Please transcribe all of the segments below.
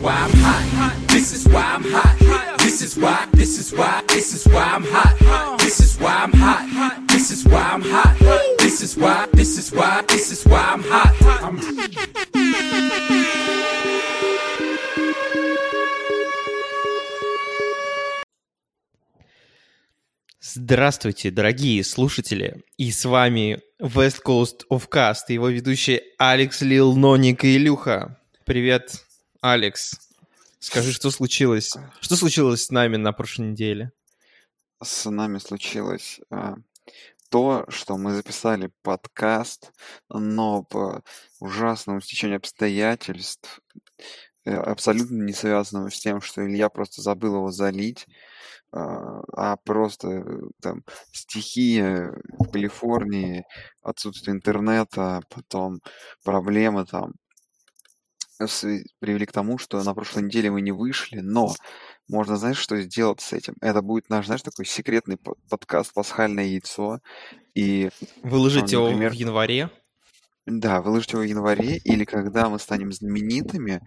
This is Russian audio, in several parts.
why I'm hot. This is why I'm hot. This is why, this is why, this is why I'm hot. This is why I'm hot. This is why I'm hot. This is why, this is why, this is why I'm hot. I'm Здравствуйте, дорогие слушатели! И с вами West Coast of Cast его ведущие Алекс, Лил, Ноник и Илюха. Привет, Алекс. Скажи, что случилось? Что случилось с нами на прошлой неделе? С нами случилось а, то, что мы записали подкаст, но по ужасному стечению обстоятельств, э, абсолютно не связанному с тем, что Илья просто забыл его залить, а а просто э, там стихия в Калифорнии, отсутствие интернета, потом проблемы там привели к тому, что на прошлой неделе мы не вышли, но можно, знаешь, что сделать с этим? Это будет наш, знаешь, такой секретный по- подкаст «Пасхальное яйцо». И, Выложить а, его например, в январе? да, выложить его в январе, или когда мы станем знаменитыми,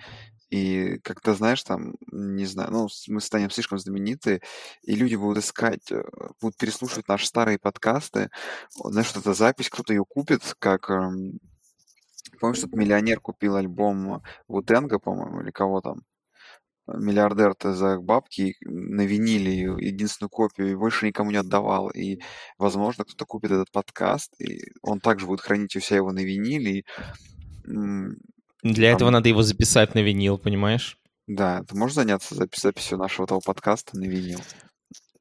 и как-то, знаешь, там, не знаю, ну, мы станем слишком знамениты, и люди будут искать, э, будут переслушивать наши старые подкасты. Знаешь, вот эта запись, кто-то ее купит, как... Помнишь, что миллионер купил альбом Вутенга, по-моему, или кого там? Миллиардер-то за бабки на виниле единственную копию и больше никому не отдавал. И, возможно, кто-то купит этот подкаст, и он также будет хранить у себя его на виниле. И, Для этого там, надо его записать на винил, понимаешь? да, ты можешь заняться запи- записью нашего того подкаста на винил?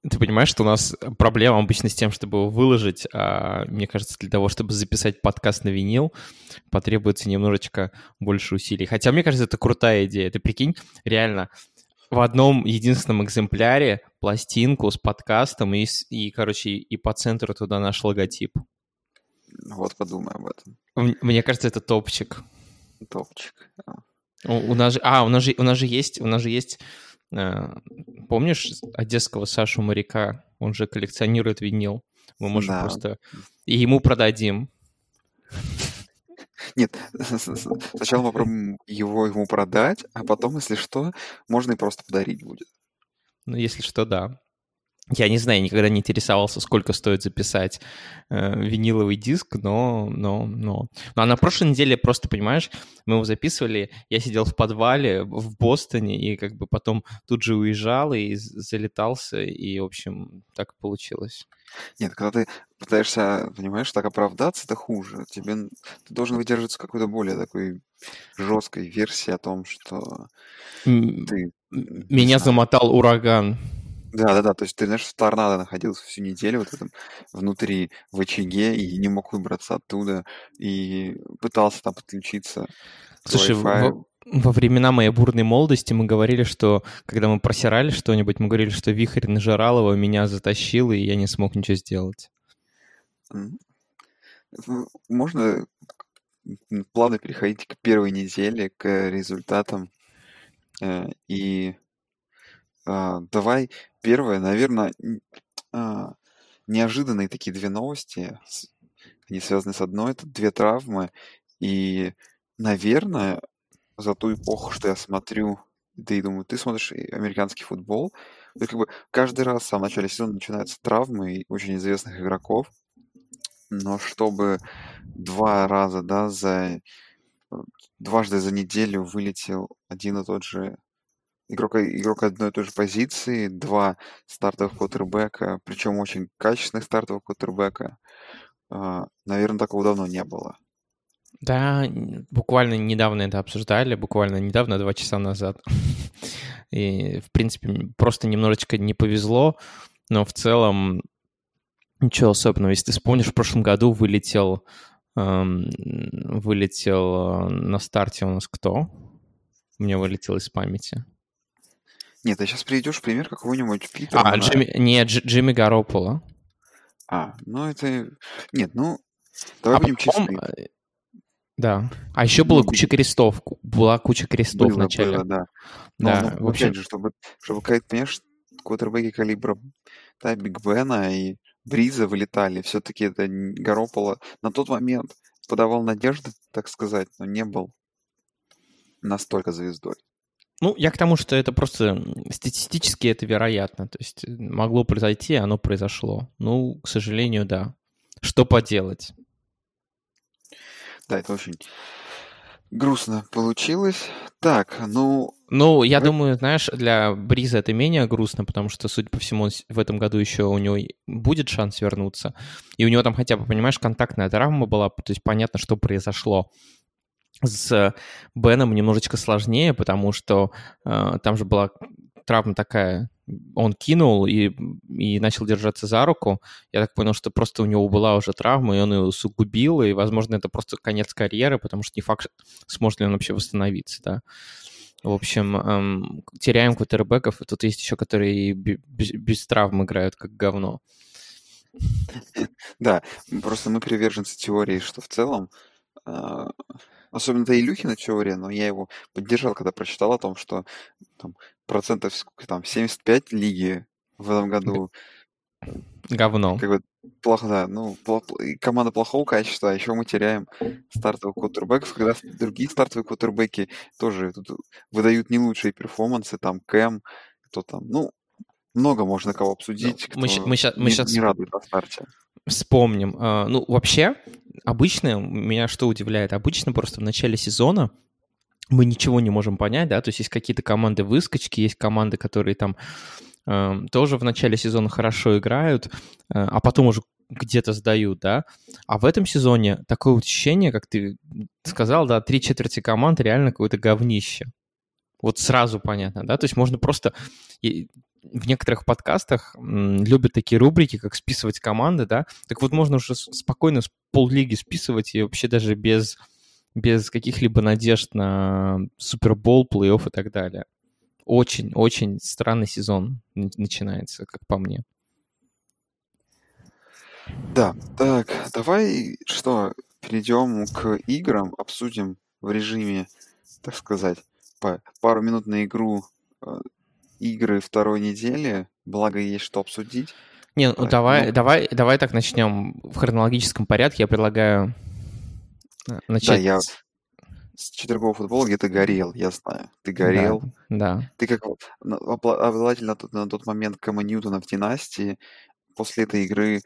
Ты понимаешь, что у нас проблема обычно с тем, чтобы его выложить, а мне кажется, для того, чтобы записать подкаст на винил, потребуется немножечко больше усилий. Хотя, мне кажется, это крутая идея. Ты прикинь, реально, в одном единственном экземпляре пластинку с подкастом и, и короче, и по центру туда наш логотип. Вот, подумай об этом. Мне кажется, это топчик. Топчик. А. У, у нас же, а, у нас же, у нас же есть, у нас же есть, помнишь одесского Сашу Моряка? Он же коллекционирует винил. Мы можем Да. просто и ему продадим. Нет, сначала попробуем его ему продать, а потом, если что, можно и просто подарить будет. Ну, если что, да. Я не знаю, никогда не интересовался, сколько стоит записать э, виниловый диск, но, но, но. Ну, а на прошлой неделе, просто, понимаешь, мы его записывали, я сидел в подвале в Бостоне, и как бы потом тут же уезжал и залетался, и, в общем, так получилось. Нет, когда ты пытаешься, понимаешь, так оправдаться, это хуже. Тебе ты должен выдерживаться какой-то более такой жесткой версии о том, что ты, Меня замотал ураган. Да, да, да. То есть ты, знаешь, в торнадо находился всю неделю вот этом внутри в очаге и не мог выбраться оттуда и пытался там подключиться Слушай, во, во времена моей бурной молодости мы говорили, что когда мы просирали что-нибудь, мы говорили, что вихрь Нажиралова меня затащил, и я не смог ничего сделать. Можно плавно переходить к первой неделе, к результатам. Э, И а, давай первое, наверное, неожиданные такие две новости. Они связаны с одной, это две травмы. И, наверное, за ту эпоху, что я смотрю, да и думаю, ты смотришь американский футбол, то как бы каждый раз в самом начале сезона начинаются травмы очень известных игроков, но чтобы два раза, да, за вот дважды за неделю вылетел один и тот же игрок, игрок одной и той же позиции, два стартовых квотербека, причем очень качественных стартовых квотербека, наверное, такого давно не было. Да, буквально недавно это обсуждали, буквально недавно, два часа назад. И, в принципе, просто немножечко не повезло, но в целом ничего особенного. Если ты вспомнишь, в прошлом году вылетел, эм, вылетел э, на старте у нас кто? У меня вылетел из памяти. Нет, ты сейчас приведешь пример какого-нибудь А, Питермана. Джимми, не, Дж- Джимми Гарополо. А, ну это... Нет, ну, давай А будем потом, честны. э, да. А еще была Ну, куча крестов. Была куча крестов Было, в начале. было, да. Но, Да, ну, в опять же, чтобы, чтобы какая-то, понимаешь, квотербеки калибра да, Биг Бена и Бриза вылетали, все-таки это Гарополо на тот момент подавал надежды, так сказать, но не был настолько звездой. Ну, я к тому, что это просто статистически это вероятно. То есть могло произойти, оно произошло. Ну, к сожалению, да. Что поделать? Да, это очень грустно получилось. Так, ну... Ну, я думаю, знаешь, для Бриза это менее грустно, потому что, судя по всему, в этом году еще у него будет шанс вернуться. И у него там хотя бы, понимаешь, контактная травма была, то есть понятно, что произошло с Беном немножечко сложнее, потому что э, там же была травма такая, он кинул и, и начал держаться за руку. Я так понял, что просто у него была уже травма, и он ее усугубил, и, возможно, это просто конец карьеры, потому что не факт, сможет ли он вообще восстановиться, да. В общем, эм, теряем квотербеков, и тут есть еще, которые без, без травм играют как говно. Да, просто мы приверженцы теории, что в целом Особенно это Илюхина теория, но я его поддержал, когда прочитал о том, что там, процентов сколько там, 75 лиги в этом году Говно. как бы плохо, да, ну, команда плохого качества, а еще мы теряем стартовых квотербеков, когда другие стартовые квотербеки тоже тут выдают не лучшие перформансы, там, Кэм, кто там, ну, много можно кого обсудить, ну, мы, кто мы, сейчас, мы не, сейчас не радует на старте. вспомним. А, ну, вообще, обычно, меня что удивляет, обычно просто в начале сезона мы ничего не можем понять, да, то есть есть какие-то команды выскочки, есть команды, которые там э, тоже в начале сезона хорошо играют, э, а потом уже где-то сдают, да. А в этом сезоне такое вот ощущение, как ты сказал, да, три четверти команд реально какое-то говнище. Вот сразу понятно, да, то есть можно просто в некоторых подкастах любят такие рубрики, как списывать команды, да, так вот можно уже спокойно с поллиги списывать и вообще даже без, без каких-либо надежд на Супербол, плей-офф и так далее. Очень-очень странный сезон начинается, как по мне. Да, так, давай что, перейдем к играм, обсудим в режиме, так сказать, пару минут на игру э, игры второй недели, благо есть что обсудить. Не, ну давай, ну, давай, давай так начнем в хронологическом порядке. Я предлагаю э, начать. Да, я с четвергового футбола где-то горел, я знаю. Ты горел. Да. да. Ты как обладатель на тот, на тот момент Кэма Ньютона в династии после этой игры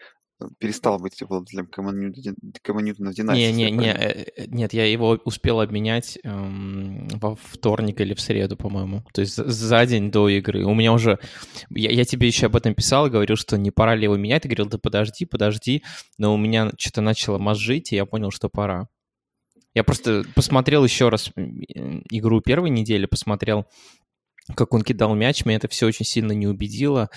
перестал быть обладателем Кэма Ньютона в династии. Не, не, не, э, нет, я его успел обменять эм, во вторник или в среду, по-моему. То есть за день до игры. У меня уже... Я, я тебе еще об этом писал, говорил, что не пора ли его менять. Ты говорил, да подожди, подожди. Но у меня что-то начало мозжить, и я понял, что пора. Я просто посмотрел еще раз игру первой недели, посмотрел как он кидал мяч, меня это все очень сильно не убедило,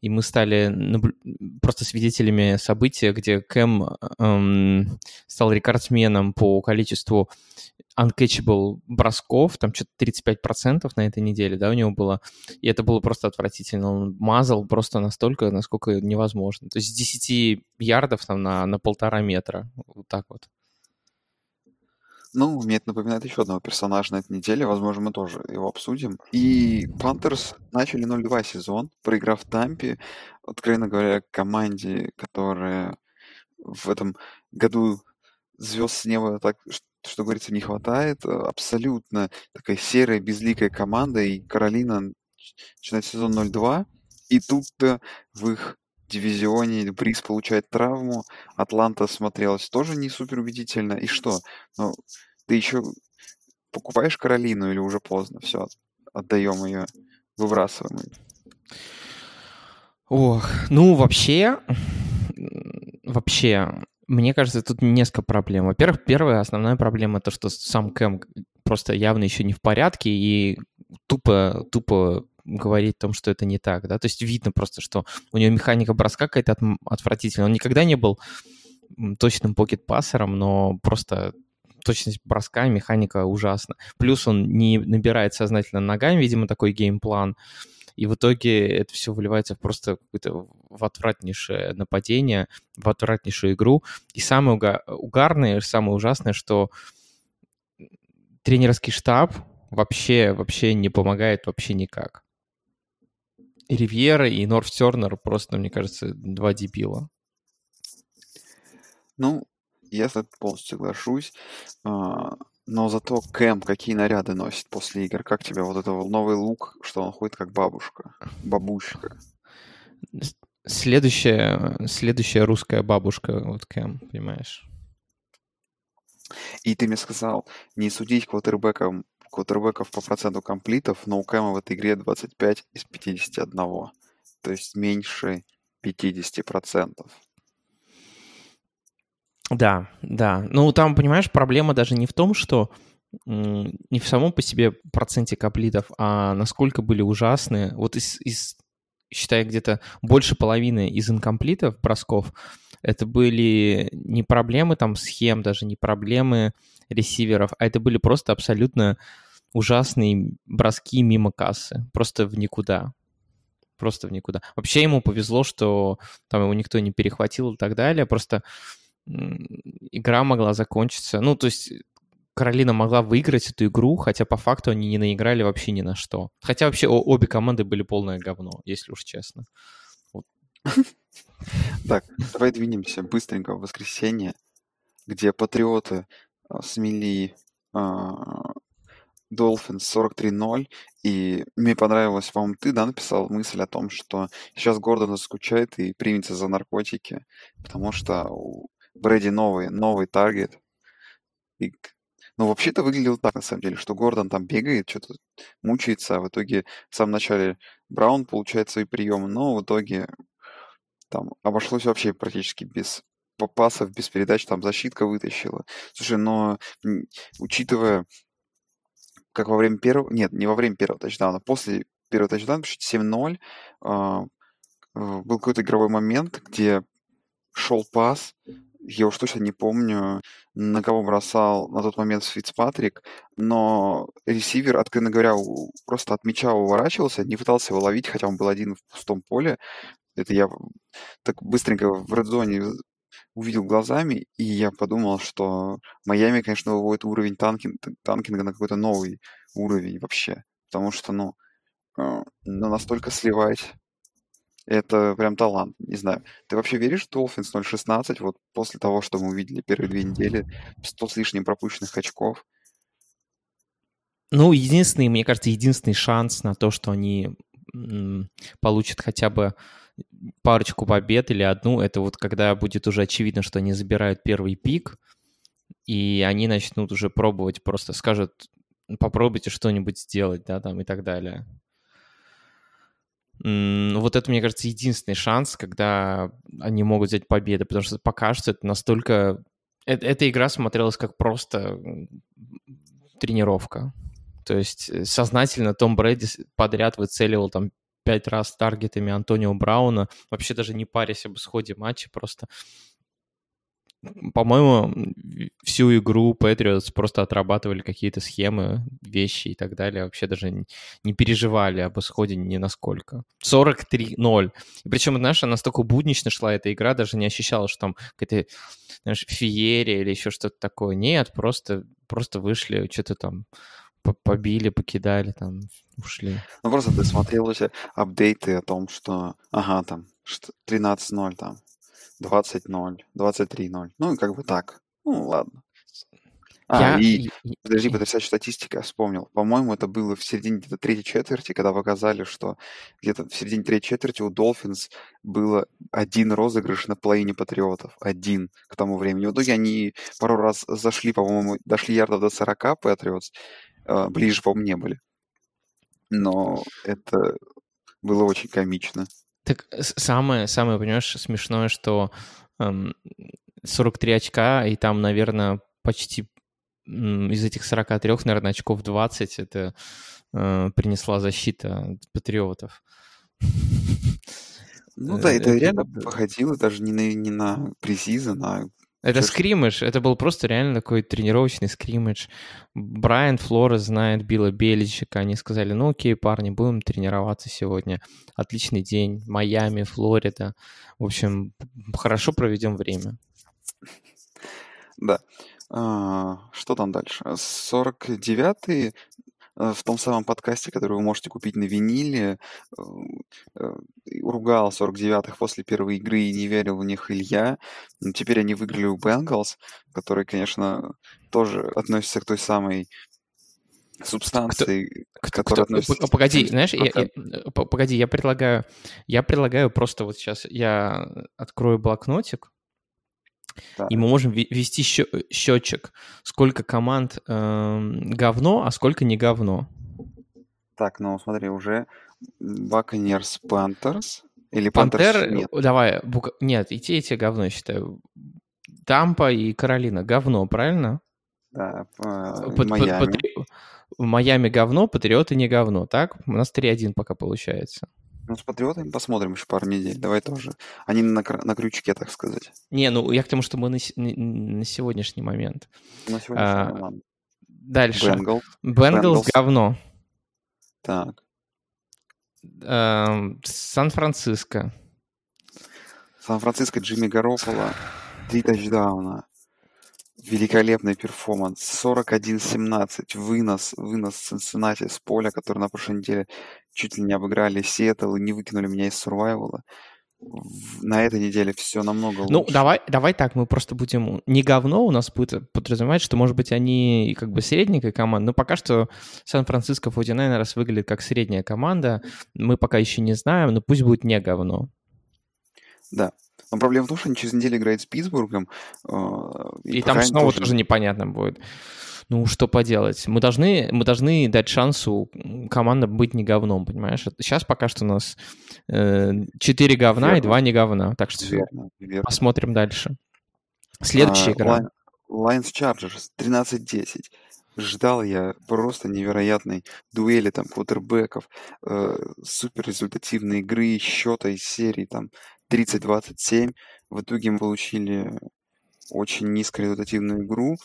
и мы стали наблю... просто свидетелями события, где Кэм эм, стал рекордсменом по количеству uncatchable бросков, там что-то 35% на этой неделе, да, у него было, и это было просто отвратительно, он мазал просто настолько, насколько невозможно, то есть с 10 ярдов там на, на полтора метра, вот так вот. Ну, мне это напоминает еще одного персонажа на этой неделе. Возможно, мы тоже его обсудим. И Пантерс начали 0-2 сезон, проиграв Тампе. Откровенно говоря, команде, которая в этом году звезд с неба так, что говорится, не хватает. Абсолютно такая серая, безликая команда. И Каролина начинает сезон 0-2. И тут в их дивизионе Бриз получает травму, Атланта смотрелась тоже не супер убедительно. И что? Ну, ты еще покупаешь Каролину или уже поздно? Все, отдаем ее, выбрасываем ее. Ох, ну вообще, вообще, мне кажется, тут несколько проблем. Во-первых, первая основная проблема то, что сам Кэм просто явно еще не в порядке и тупо, тупо говорить о том, что это не так, да, то есть видно просто, что у него механика броска какая-то от, отвратительная. Он никогда не был точным покет-пассером, но просто точность броска, механика ужасна. Плюс он не набирает сознательно ногами, видимо, такой геймплан. И в итоге это все выливается в просто какое-то в отвратнейшее нападение, в отвратнейшую игру. И самое угарное, самое ужасное, что тренерский штаб вообще, вообще не помогает вообще никак. Ривьера, и Норф Тернер просто, мне кажется, два дебила. Ну, я с этим полностью соглашусь. А, Но зато Кэм какие наряды носит после игр? Как тебе вот это новый лук, что он ходит как бабушка, бабушка? Следующая, следующая русская бабушка, вот Кэм, понимаешь? И ты мне сказал, не судить квотербеком, квотербеков по проценту комплитов, но у Кэма в этой игре 25 из 51. То есть меньше 50%. Да, да. Ну, там, понимаешь, проблема даже не в том, что не в самом по себе проценте комплитов, а насколько были ужасные. Вот из, из считай, где-то больше половины из инкомплитов бросков это были не проблемы там схем, даже не проблемы ресиверов, а это были просто абсолютно ужасные броски мимо кассы, просто в никуда. Просто в никуда. Вообще ему повезло, что там его никто не перехватил и так далее. Просто игра могла закончиться. Ну, то есть Каролина могла выиграть эту игру, хотя по факту они не наиграли вообще ни на что. Хотя вообще обе команды были полное говно, если уж честно. Так, давай двинемся быстренько в воскресенье, где патриоты а, смели Dolphins 43-0, и мне понравилось, по-моему, ты, да, написал мысль о том, что сейчас Гордон заскучает и примется за наркотики, потому что у Брэди новый, новый таргет. И, ну, вообще-то выглядело так, на самом деле, что Гордон там бегает, что-то мучается, а в итоге в самом начале Браун получает свои приемы, но в итоге там обошлось вообще практически без пасов, без передач, там защитка вытащила. Слушай, но учитывая, как во время первого... Нет, не во время первого тачдауна, после первого тачдауна, 7-0, э, был какой-то игровой момент, где шел пас, я уж точно не помню, на кого бросал на тот момент Фицпатрик, но ресивер, откровенно говоря, просто от мяча уворачивался, не пытался его ловить, хотя он был один в пустом поле. Это я так быстренько в редзоне увидел глазами, и я подумал, что Майами, конечно, выводит уровень танкинг, танкинга на какой-то новый уровень вообще. Потому что, ну, ну настолько сливать это прям талант, не знаю. Ты вообще веришь в Dolphins 0.16 вот после того, что мы увидели первые две недели, 100 с лишним пропущенных очков? Ну, единственный, мне кажется, единственный шанс на то, что они получат хотя бы парочку побед или одну, это вот когда будет уже очевидно, что они забирают первый пик, и они начнут уже пробовать, просто скажут, попробуйте что-нибудь сделать, да, там и так далее. Вот это, мне кажется, единственный шанс, когда они могут взять победу, потому что пока что это настолько... Э эта игра смотрелась как просто тренировка. То есть э, сознательно Том Брэди подряд выцеливал там пять раз таргетами Антонио Брауна, вообще даже не парясь об исходе матча, просто по-моему, всю игру Patriots просто отрабатывали какие-то схемы, вещи и так далее. Вообще даже не переживали об исходе ни насколько. 43-0. И причем, знаешь, настолько буднично шла эта игра, даже не ощущала, что там какая-то, знаешь, феерия или еще что-то такое. Нет, просто, просто вышли, что-то там побили, покидали, там, ушли. Ну, просто ты смотрел эти апдейты о том, что, ага, там, 13-0, там, 20-0, 23-0. Ну, и как бы так. Ну, ладно. А, я... и, подожди, потрясающая статистика, я вспомнил. По-моему, это было в середине где-то третьей четверти, когда показали, что где-то в середине третьей четверти у Долфинс было один розыгрыш на половине патриотов. Один к тому времени. В итоге они пару раз зашли, по-моему, дошли ярдов до 40 патриотс. Э, ближе, по-моему, не были. Но это было очень комично. Так самое, самое, понимаешь, смешное, что эм, 43 очка, и там, наверное, почти из этих 43, наверное, очков 20 это э, принесла защита патриотов. Ну да, это, это реально походило даже не на, не на пресизон, а это скриммидж, это был просто реально такой тренировочный скриммидж. Брайан Флорес знает Билла Беличика, они сказали, ну окей, парни, будем тренироваться сегодня. Отличный день, Майами, Флорида. В общем, хорошо проведем время. Да. А, что там дальше? 49-й э, в том самом подкасте, который вы можете купить на виниле, э, э, ругал 49-х после первой игры и не верил в них Илья. Теперь они выиграли у Бенгалс, который, конечно, тоже относится к той самой субстанции, кто, кто, кто, погоди, знаешь, я, я, погоди, я предлагаю, я предлагаю просто вот сейчас я открою блокнотик, да. и мы можем ввести счетчик, сколько команд э, говно, а сколько не говно. Так, ну смотри, уже Buccaneers Panthers или Пантер, нет. давай, бук... нет, и те, и те говно, я считаю. Тампа и Каролина говно, правильно? Да, по, Майами. По, по, в Майами говно, Патриоты не говно, так? У нас 3-1 пока получается. Ну, с Патриотами посмотрим еще пару недель. Давай тоже. Они на, на крючке, так сказать. Не, ну я к тому, что мы на, на сегодняшний момент. На сегодняшний а, момент. Дальше. Bengals говно. Так. А, Сан-Франциско. Сан-Франциско Джимми Гаропполо. Три тачдауна великолепный перформанс. 41-17. Вынос, вынос Цинциннати с поля, который на прошлой неделе чуть ли не обыграли Сиэтл и не выкинули меня из сурвайвала. На этой неделе все намного ну, лучше. Ну, давай, давай так, мы просто будем... Не говно у нас будет подразумевать, что, может быть, они как бы средненькая команда, но пока что Сан-Франциско 49ers выглядит как средняя команда. Мы пока еще не знаем, но пусть будет не говно. Да, но проблема в том, что они через неделю играют с Питтсбургом. А, и, и там снова тоже... тоже непонятно будет. Ну, что поделать? Мы должны, мы должны дать шансу командам быть не говном, понимаешь? Сейчас пока что у нас э, 4 говна верно. и 2 не говна. Так что верно, верно. посмотрим дальше. Следующая а, игра. Lions Chargers 13-10 ждал я просто невероятной дуэли там квотербеков, э, супер результативной игры, счета из серии там 30-27. В итоге мы получили очень низкорезультативную игру.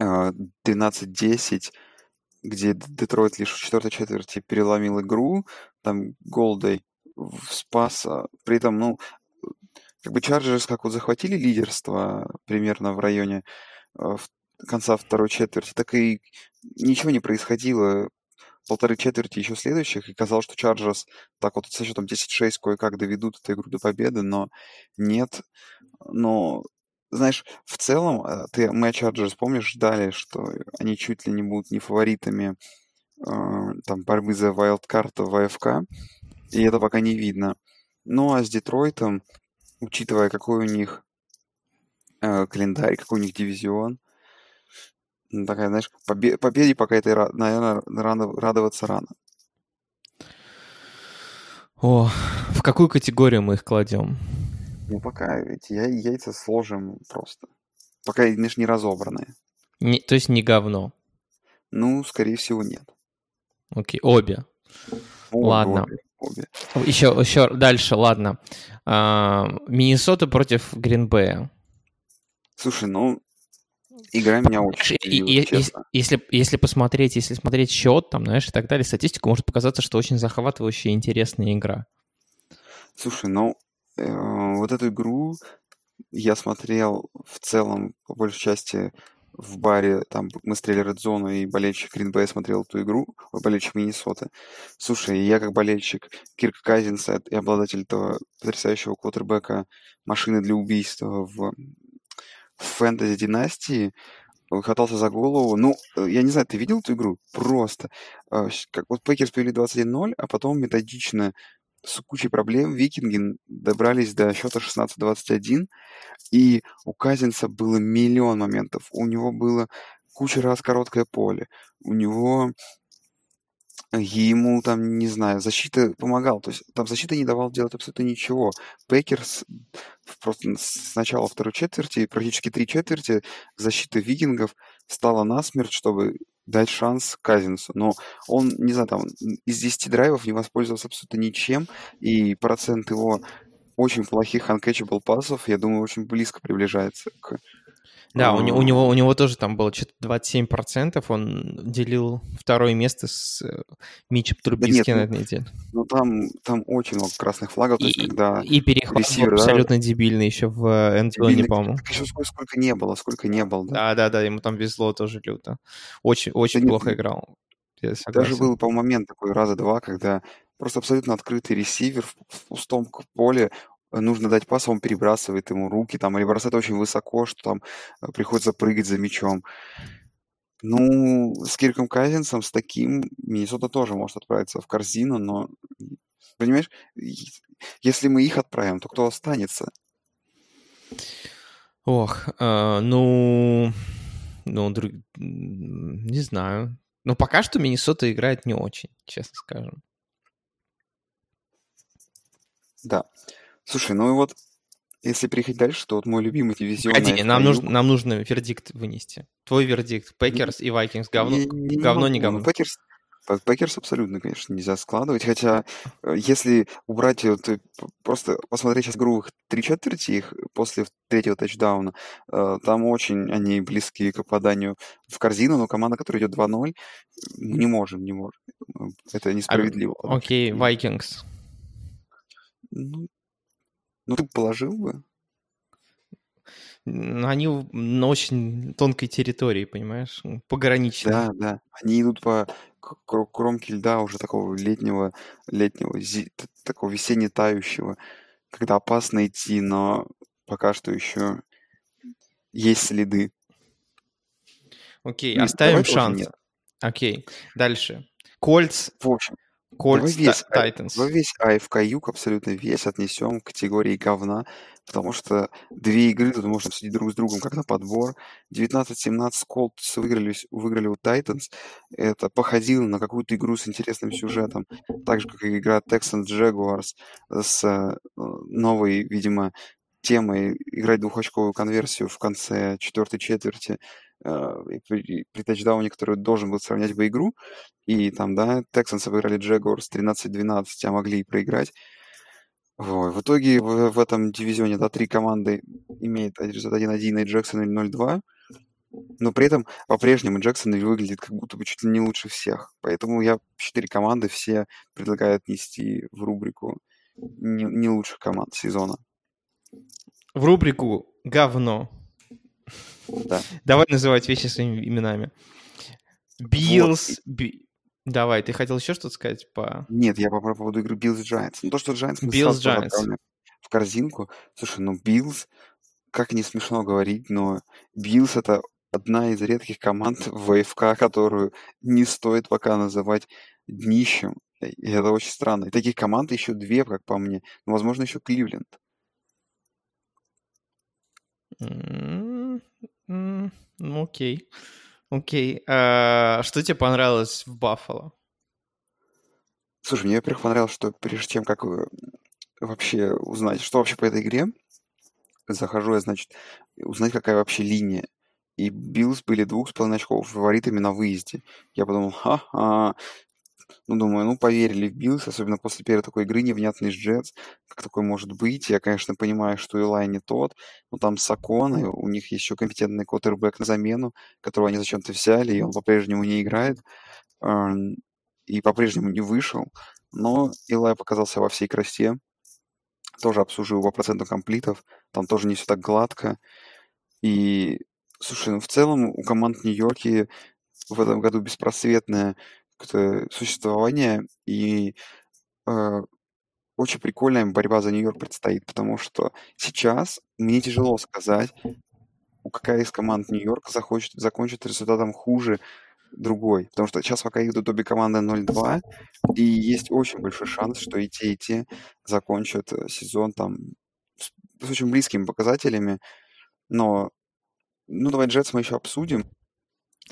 13-10, а, где Детройт лишь в четвертой четверти переломил игру. Там Голладэй спас. При этом, ну, как бы Chargers как вот захватили лидерство примерно в районе а, конца второй четверти, так и ничего не происходило полторы четверти еще следующих, и казалось, что Chargers так вот со счетом 10-6 кое-как доведут эту игру до победы, но нет. Но, знаешь, в целом, э, ты, мы Chargers, помнишь, ждали, что они чуть ли не будут не фаворитами э, там борьбы за вайлдкарта в АФК, и это пока не видно. Ну, а с Детройтом, учитывая, какой у них э, календарь, какой у них дивизион, ну, такая, знаешь, побе- победе пока этой, наверное, рано, радоваться рано. О, в какую категорию мы их кладем? Ну, пока эти яйца сложим просто. Пока, знаешь, не разобранные. Не, то есть не говно? Ну, скорее всего, нет. Окей, обе. Обе, ладно. Обе, обе. Еще, еще дальше, ладно. А, Миннесота против Гринбея. Слушай, ну, Игра меня очень удивила, и, Если, если посмотреть, если смотреть счет, там, знаешь, и так далее, статистику, может показаться, что очень захватывающая и интересная игра. Слушай, ну, вот эту игру я смотрел в целом, по большей части, в баре, там мы смотрели Red Zone, и болельщик Green Bay смотрел эту игру, болельщик Миннесоты. Слушай, я как болельщик Кирка Казинса и обладатель этого потрясающего квотербека машины для убийства в в fantasy dynasty хватался за голову. Ну, э, я не знаю, ты видел эту игру? Просто. Как вот Packers повели 21-0, а потом методично с кучей проблем викинги добрались до счета 16-21, и у Казинса было миллион моментов. У него было куча раз короткое поле. У него ему там, не знаю, защита помогала. То есть там защита не давала делать абсолютно ничего. Packers просто с начала второй четверти, практически три четверти, защита викингов стала насмерть, чтобы дать шанс Казинсу. Но он, не знаю, там из 10 драйвов не воспользовался абсолютно ничем, и процент его очень плохих uncatchable пассов, я думаю, очень близко приближается к Да, у, у него, у него тоже там было что-то 27%, он делил второе место с э, Митчем Трубицки нет, на ну, этой неделе. Ну, там, там очень много красных флагов, то есть, И, когда и перехват ресивер, да, абсолютно дебильный еще в э, дебильный, по-моему. еще сколько, сколько не было, сколько не было, да. Да-да-да, ему там везло тоже люто. Очень, Да очень нет, плохо м, играл, даже был, по момент такой раза два, когда просто абсолютно открытый ресивер в, в пустом поле, нужно дать пас, а он перебрасывает ему руки, там, или бросает очень высоко, что там э, приходится прыгать за мячом. Ну, с Кирком Казинсом, с таким, Миннесота тоже может отправиться в корзину, но, понимаешь, если мы их отправим, то кто останется? Ох, э, ну, ну, друг- не знаю. Но пока что Миннесота играет не очень, честно скажем. Да. Слушай, ну и вот, если переходить дальше, то вот мой любимый дивизион Погоди, нам нужно, нам нужно вердикт вынести. Твой вердикт. Packers и Vikings говно, Не, не, не говно не могу. Ну, говно. Packers, Pa- Packers абсолютно, конечно, нельзя складывать. Хотя, э, если убрать вот, э, просто посмотреть сейчас игру их три четверти их после третьего тачдауна, э, там очень они близки к попаданию в корзину, но команда, которая идет 2-0, мы не можем, не можем. Это несправедливо. окей, команде. Вайкингс. Ну, ну, ты положил бы? Они на очень тонкой территории, понимаешь? м, Пограничной. Да, да. Они идут по кромке льда уже такого летнего, летнего, зи- такого весенне тающего, когда опасно идти, но пока что еще есть следы. Окей, М, оставим давай тоже шанс. Окей, дальше. Кольц, В общем, Кольц, весь, а- Тайтанс. давай весь АФК Юг абсолютно весь отнесем к категории говна, потому что две игры тут можно судить друг с другом как на подбор. 19-17 Колтс выиграли, выиграли у Тайтанс. Это походило на какую-то игру с интересным сюжетом, так же, как и игра Texans Jaguars с э, новой, видимо, темой играть двухочковую конверсию в конце четвертой четверти э, при, при тачдауне, который должен был сравнять бы игру. И там, да, Texans выиграли Jaguars 13-12, а могли и проиграть. Вот. В итоге в, в этом дивизионе, да, три команды имеют результат 1-1 и Джексон 0-2. Но при этом по-прежнему Джексон выглядит как будто бы чуть ли не лучше всех. Поэтому я четыре команды все предлагаю отнести в рубрику не, не лучших команд сезона. В рубрику «Говно». Да. Давай называть вещи своими именами. Bills... Bi- Давай, ты хотел еще что-то сказать по... Нет, я по, по поводу игры Bills Giants. Ну, то, что Giants Bills тоже Giants. в корзинку. Слушай, ну Bills, как не смешно говорить, но Bills это одна из редких команд в АФК, которую не стоит пока называть днищем. И это очень странно. И таких команд еще две, как по мне. Ну, возможно, еще Кливленд. Ну, окей. Окей. А, Что тебе понравилось в Баффало? Слушай, мне, во-первых, понравилось, что прежде чем как э, вообще узнать, что вообще по этой игре, захожу я, значит, узнать, какая вообще линия. И Bills были двух с половиной очков фаворитами на выезде. Я подумал, ха-ха. Ну, думаю, ну, поверили в Bills, особенно после первой такой игры невнятный Jets. Как такое может быть? Я, конечно, понимаю, что Илай не тот, но там Сакон, и у них еще компетентный квотербек на замену, которого они зачем-то взяли, и он по-прежнему не играет. И по-прежнему не вышел. Но Илай показался во всей красе. Тоже обсужу по проценту комплитов. Там тоже не все так гладко. И, слушай, ну в целом у команд Нью-Йорке в этом году беспросветное существование. И э, очень прикольная борьба за Нью-Йорк предстоит, потому что сейчас мне тяжело сказать, какая из команд Нью-Йорка захочет, закончит результатом хуже другой. Потому что сейчас пока идут обе команды 0-2, и есть очень большой шанс, что и те, и те закончат э, сезон там с, с очень близкими показателями. Но, ну, давай Джетс мы еще обсудим.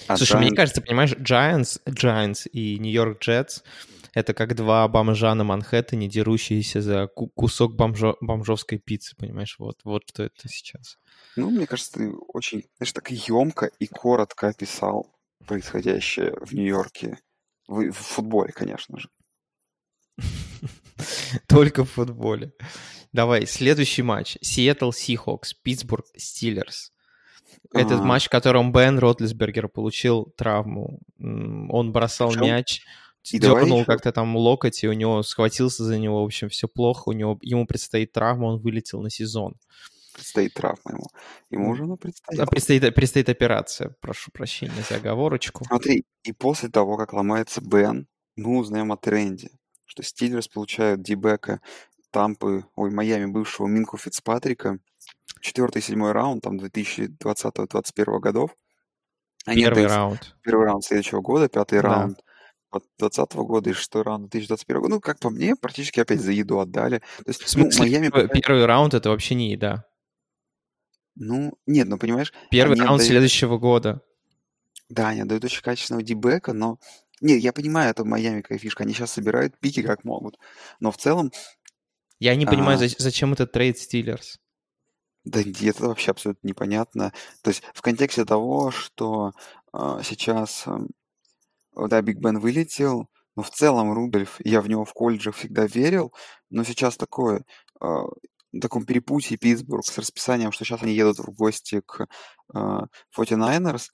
А Слушай, мне Giants- кажется, понимаешь, Giants, Giants и Нью-Йорк Джетс — это как два бомжа на Манхэттене, дерущиеся за ку- кусок бомжо- бомжовской пиццы, понимаешь? Вот, вот что это сейчас. Ну, мне кажется, ты очень, знаешь, так емко и коротко описал происходящее в Нью-Йорке. В, в футболе, конечно же. Только в футболе. Давай, следующий матч. Сиэтл Сихокс, Питтсбург Стиллерс. Этот А, матч, в котором Бен Ротлисбергер получил травму. Он бросал Причем- мяч, и дернул как-то там локоть, и у него схватился за него. В общем, все плохо. У него, ему предстоит травма, он вылетел на сезон. предстоит травма ему. Ему уже она предстоит. А предстоит, предстоит операция. Прошу прощения за оговорочку. Смотри, и после того, как ломается Бен, мы узнаем о тренде, что Стиллерс получают дебека Тампы, ой, Майами бывшего Минку Фицпатрика, четвертый седьмой раунд, там 2020-2021 годов. Они Первый отдают раунд. первый раунд следующего года, пятый Да. раунд 2020 года и шестой раунд 2021 года. Ну, как по мне, практически опять за еду отдали. То есть, В ну, смысле, Майами... п- первый раунд это вообще не еда. Ну, нет, ну, понимаешь, Первый раунд отдают- следующего года. Да, они отдают очень качественного дибека, но... Нет, я понимаю, это Майами какая фишка. Они сейчас собирают пики как могут. Но в целом, Я не понимаю, А. за- зачем этот трейд Steelers. Да это вообще абсолютно непонятно. То есть в контексте того, что а, сейчас, ам, да, Биг Бен вылетел, но в целом Рудольф, я в него в колледже всегда верил, но сейчас такое, на таком перепутье Питтсбург с расписанием, что сейчас они едут в гости к а, 49ers,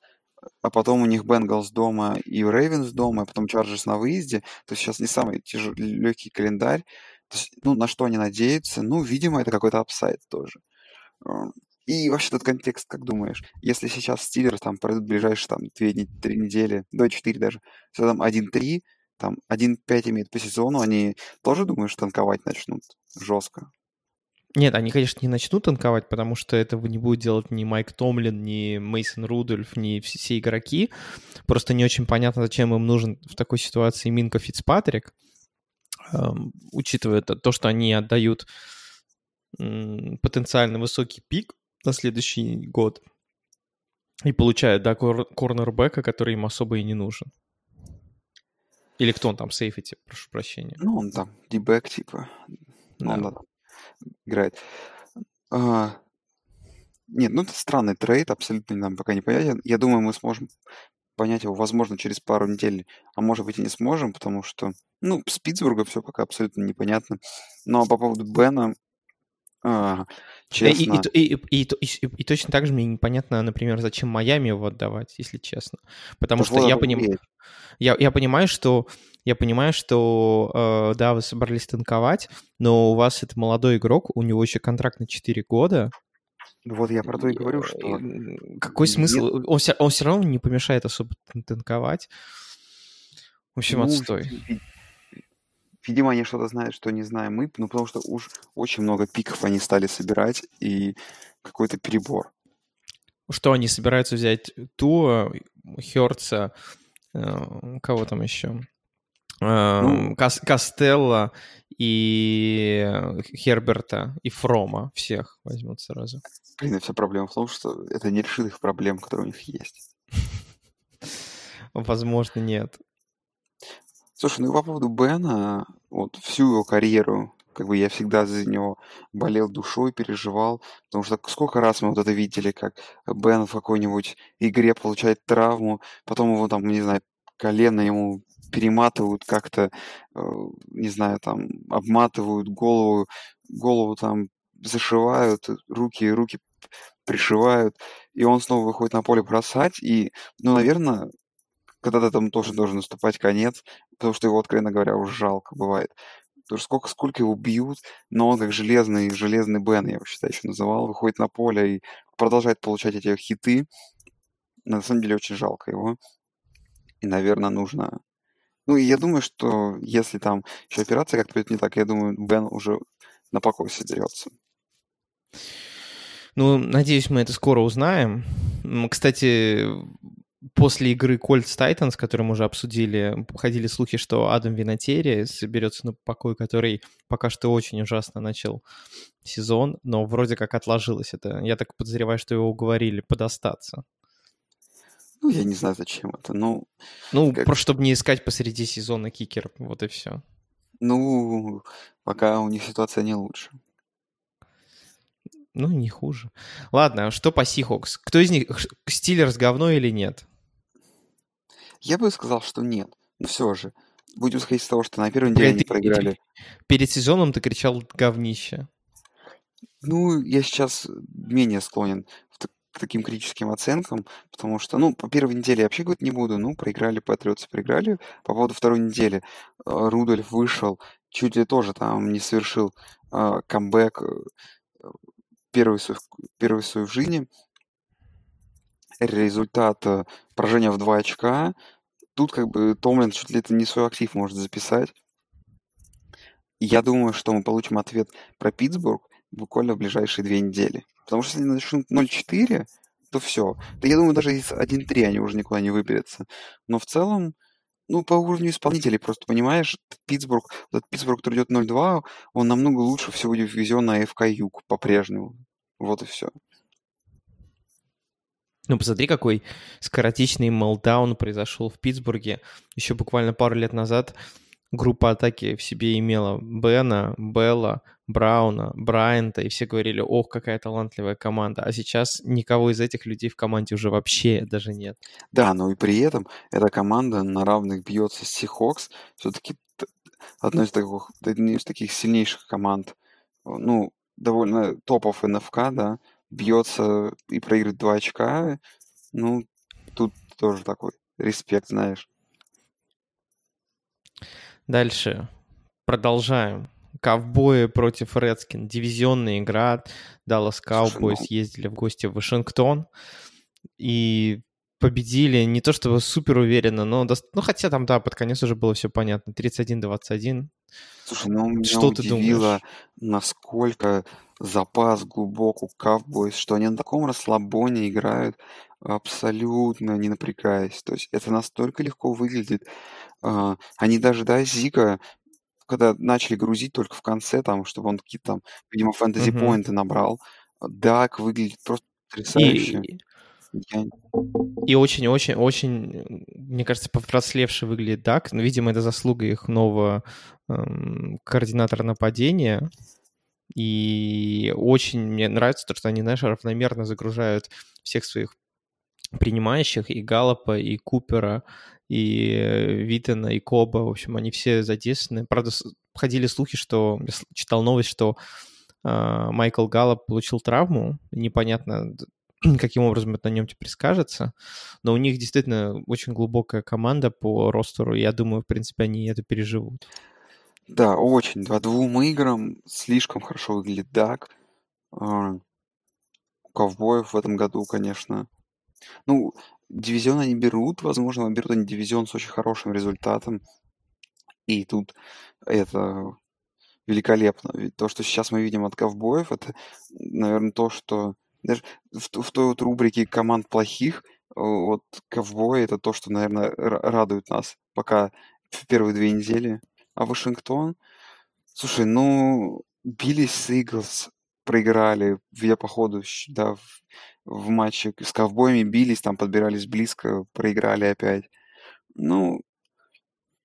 а потом у них Bengals дома и Ravens дома, а потом Chargers на выезде. То есть сейчас не самый тяжелый, легкий календарь. То есть, ну, на что они надеются? Ну, видимо, это какой-то upside тоже. И вообще этот контекст, как думаешь, если сейчас Steelers там пройдут ближайшие там две, три недели, до четыре даже, все там 1-3, там 1-5 имеют по сезону, они тоже, думаешь, танковать начнут жестко? Нет, они, конечно, не начнут танковать, потому что этого не будет делать ни Майк Томлин, ни Мейсон Рудольф, ни все, игроки. Просто не очень понятно, зачем им нужен в такой ситуации Минка Фицпатрик, учитывая то, то, что они отдают потенциально высокий пик на следующий год и получают, да, кор- корнербека, который им особо и не нужен. Или кто он там, сейфити, прошу прощения. Ну, он там дебэк, типа, ну, Да. он там играет. А, нет, ну это странный трейд, абсолютно нам пока непонятен. Я думаю, мы сможем понять его, возможно, через пару недель, а может быть и не сможем, потому что, ну, с Питтсбурга все пока абсолютно непонятно. Но по поводу Бена, а, И, и- честно, и- и- и- и- и- и точно так же мне непонятно, например, зачем Майами его отдавать, если честно. Потому да что я, поним- я, я понимаю, что я понимаю, что э, да, вы собрались танковать, но у вас это молодой игрок, у него еще контракт на 4 года. Вот я про то и говорю, что Какой нет, смысл? Он все, он все равно не помешает особо тан- танковать. В общем, ну, отстой. ви- видимо, они что-то знают, что не знаем мы, ну, потому что уж очень много пиков они стали собирать, и какой-то перебор. Что они собираются взять? Туа, Херца, э, кого там еще? Ну, Кас- и Херберта, и Фрома. Всех возьмут сразу. блин, и вся проблема в том, что это не решит их проблем, которые у них есть. Возможно, нет. Слушай, ну по поводу Бена, вот всю его карьеру, как бы я всегда за него болел душой, переживал, потому что сколько раз мы вот это видели, как Бен в какой-нибудь игре получает травму, потом его там, не знаю, колено ему перематывают как-то, э, не знаю, там, обматывают голову, голову там зашивают, руки, руки пришивают, и он снова выходит на поле бросать, и, ну, наверное, когда-то там тоже должен наступать конец, потому что его, откровенно говоря, уже жалко бывает. Потому что сколько, сколько его бьют, но он как железный, железный Бен, я его считаю, еще называл, выходит на поле и продолжает получать эти хиты. На самом деле очень жалко его. И, наверное, нужно... Ну, и я думаю, что если там еще операция как-то пойдет не так, я думаю, Бен уже на покой соберется. Ну, надеюсь, мы это скоро узнаем. Кстати, после игры Colts Titans, которую мы уже обсудили, ходили слухи, что Адам Винатери соберется на покой, который пока что очень ужасно начал сезон, но вроде как отложилось это. Я так подозреваю, что его уговорили подостаться. Ну, я не знаю, зачем это. Ну, Ну, как... просто чтобы не искать посреди сезона кикера, вот и все. ну, пока у них ситуация не лучше. Ну, не хуже. Ладно, что по Seahawks? Кто из них, Стиллерс говно или нет? Я бы сказал, что нет. Но все же, будем исходить из того, что на первой неделе они проиграли. Перед сезоном ты кричал говнище. Ну, я сейчас менее склонен к таким критическим оценкам, потому что, ну, по первой неделе я вообще говорить не буду, ну, проиграли Патриотсы, проиграли. По поводу второй недели э, Рудольф вышел, чуть ли тоже там не совершил э, камбэк э, первый, первый свой в жизни. Результат э, поражения в 2 очка. Тут как бы Томлин чуть ли это не свой актив может записать. Я думаю, что мы получим ответ про Питтсбург буквально в ближайшие две недели. Потому что если они начнут 0-4, то все. Да я думаю, даже из 1-3 они уже никуда не выберутся. Но в целом, ну, по уровню исполнителей, просто понимаешь, Питтсбург, этот Питтсбург, который идет 0-2, он намного лучше всего дивизиона АФК Юг по-прежнему. Вот и все. Ну, посмотри, какой скоротечный молдаун произошел в Питтсбурге. Еще буквально пару лет назад группа атаки в себе имела Бена, Белла, Брауна, Брайанта, и все говорили, ох, какая талантливая команда. А сейчас никого из этих людей в команде уже вообще даже нет. Да, но и при этом эта команда на равных бьется с Сихокс. Все-таки одной из таких, из таких сильнейших команд, ну, довольно топов НФК, да, бьется и проигрывает два очка. Ну, тут тоже такой респект, знаешь. Дальше. Продолжаем. Ковбои против Редскин. Дивизионная игра. Даллас ну... ездили в гости в Вашингтон. И победили не то чтобы супер уверенно, но ну хотя там, да, под конец уже было все понятно. 31-21. Слушай, ну меня что удивило, ты думаешь? насколько запас глубок у Cowboys, что они на таком расслабоне играют абсолютно не напрягаясь. То есть это настолько легко выглядит. А, они даже, да, Зика, когда начали грузить только в конце, там, чтобы он какие-то там, видимо, фэнтези-поинты угу. набрал, Дак выглядит просто потрясающе. И, и очень-очень-очень, мне кажется, повзрослевший выглядит Дак. Но, ну, видимо, это заслуга их нового эм, координатора нападения. И очень мне нравится то, что они, знаешь, равномерно загружают всех своих принимающих, и Галлопа, и Купера, и Витена, и Коба, в общем, они все задействованы. Правда, ходили слухи, что, я читал новость, что э, Майкл Галлоп получил травму, непонятно, каким образом это на нем теперь скажется, но у них действительно очень глубокая команда по ростеру, я думаю, в принципе, они это переживут. Да, очень. По двум играм слишком хорошо выглядит Дак. У ковбоев в этом году, конечно. Ну, дивизион они берут, возможно, берут они дивизион с очень хорошим результатом. И тут это великолепно. Ведь то, что сейчас мы видим от ковбоев, это, наверное, то, что даже в, в той вот рубрике команд плохих, вот ковбои это то, что, наверное, радует нас пока в первые две недели. А Вашингтон, слушай, ну, бились с Иглс, проиграли, я походу, да, в, в матче с ковбоями бились, там подбирались близко, проиграли опять. Ну,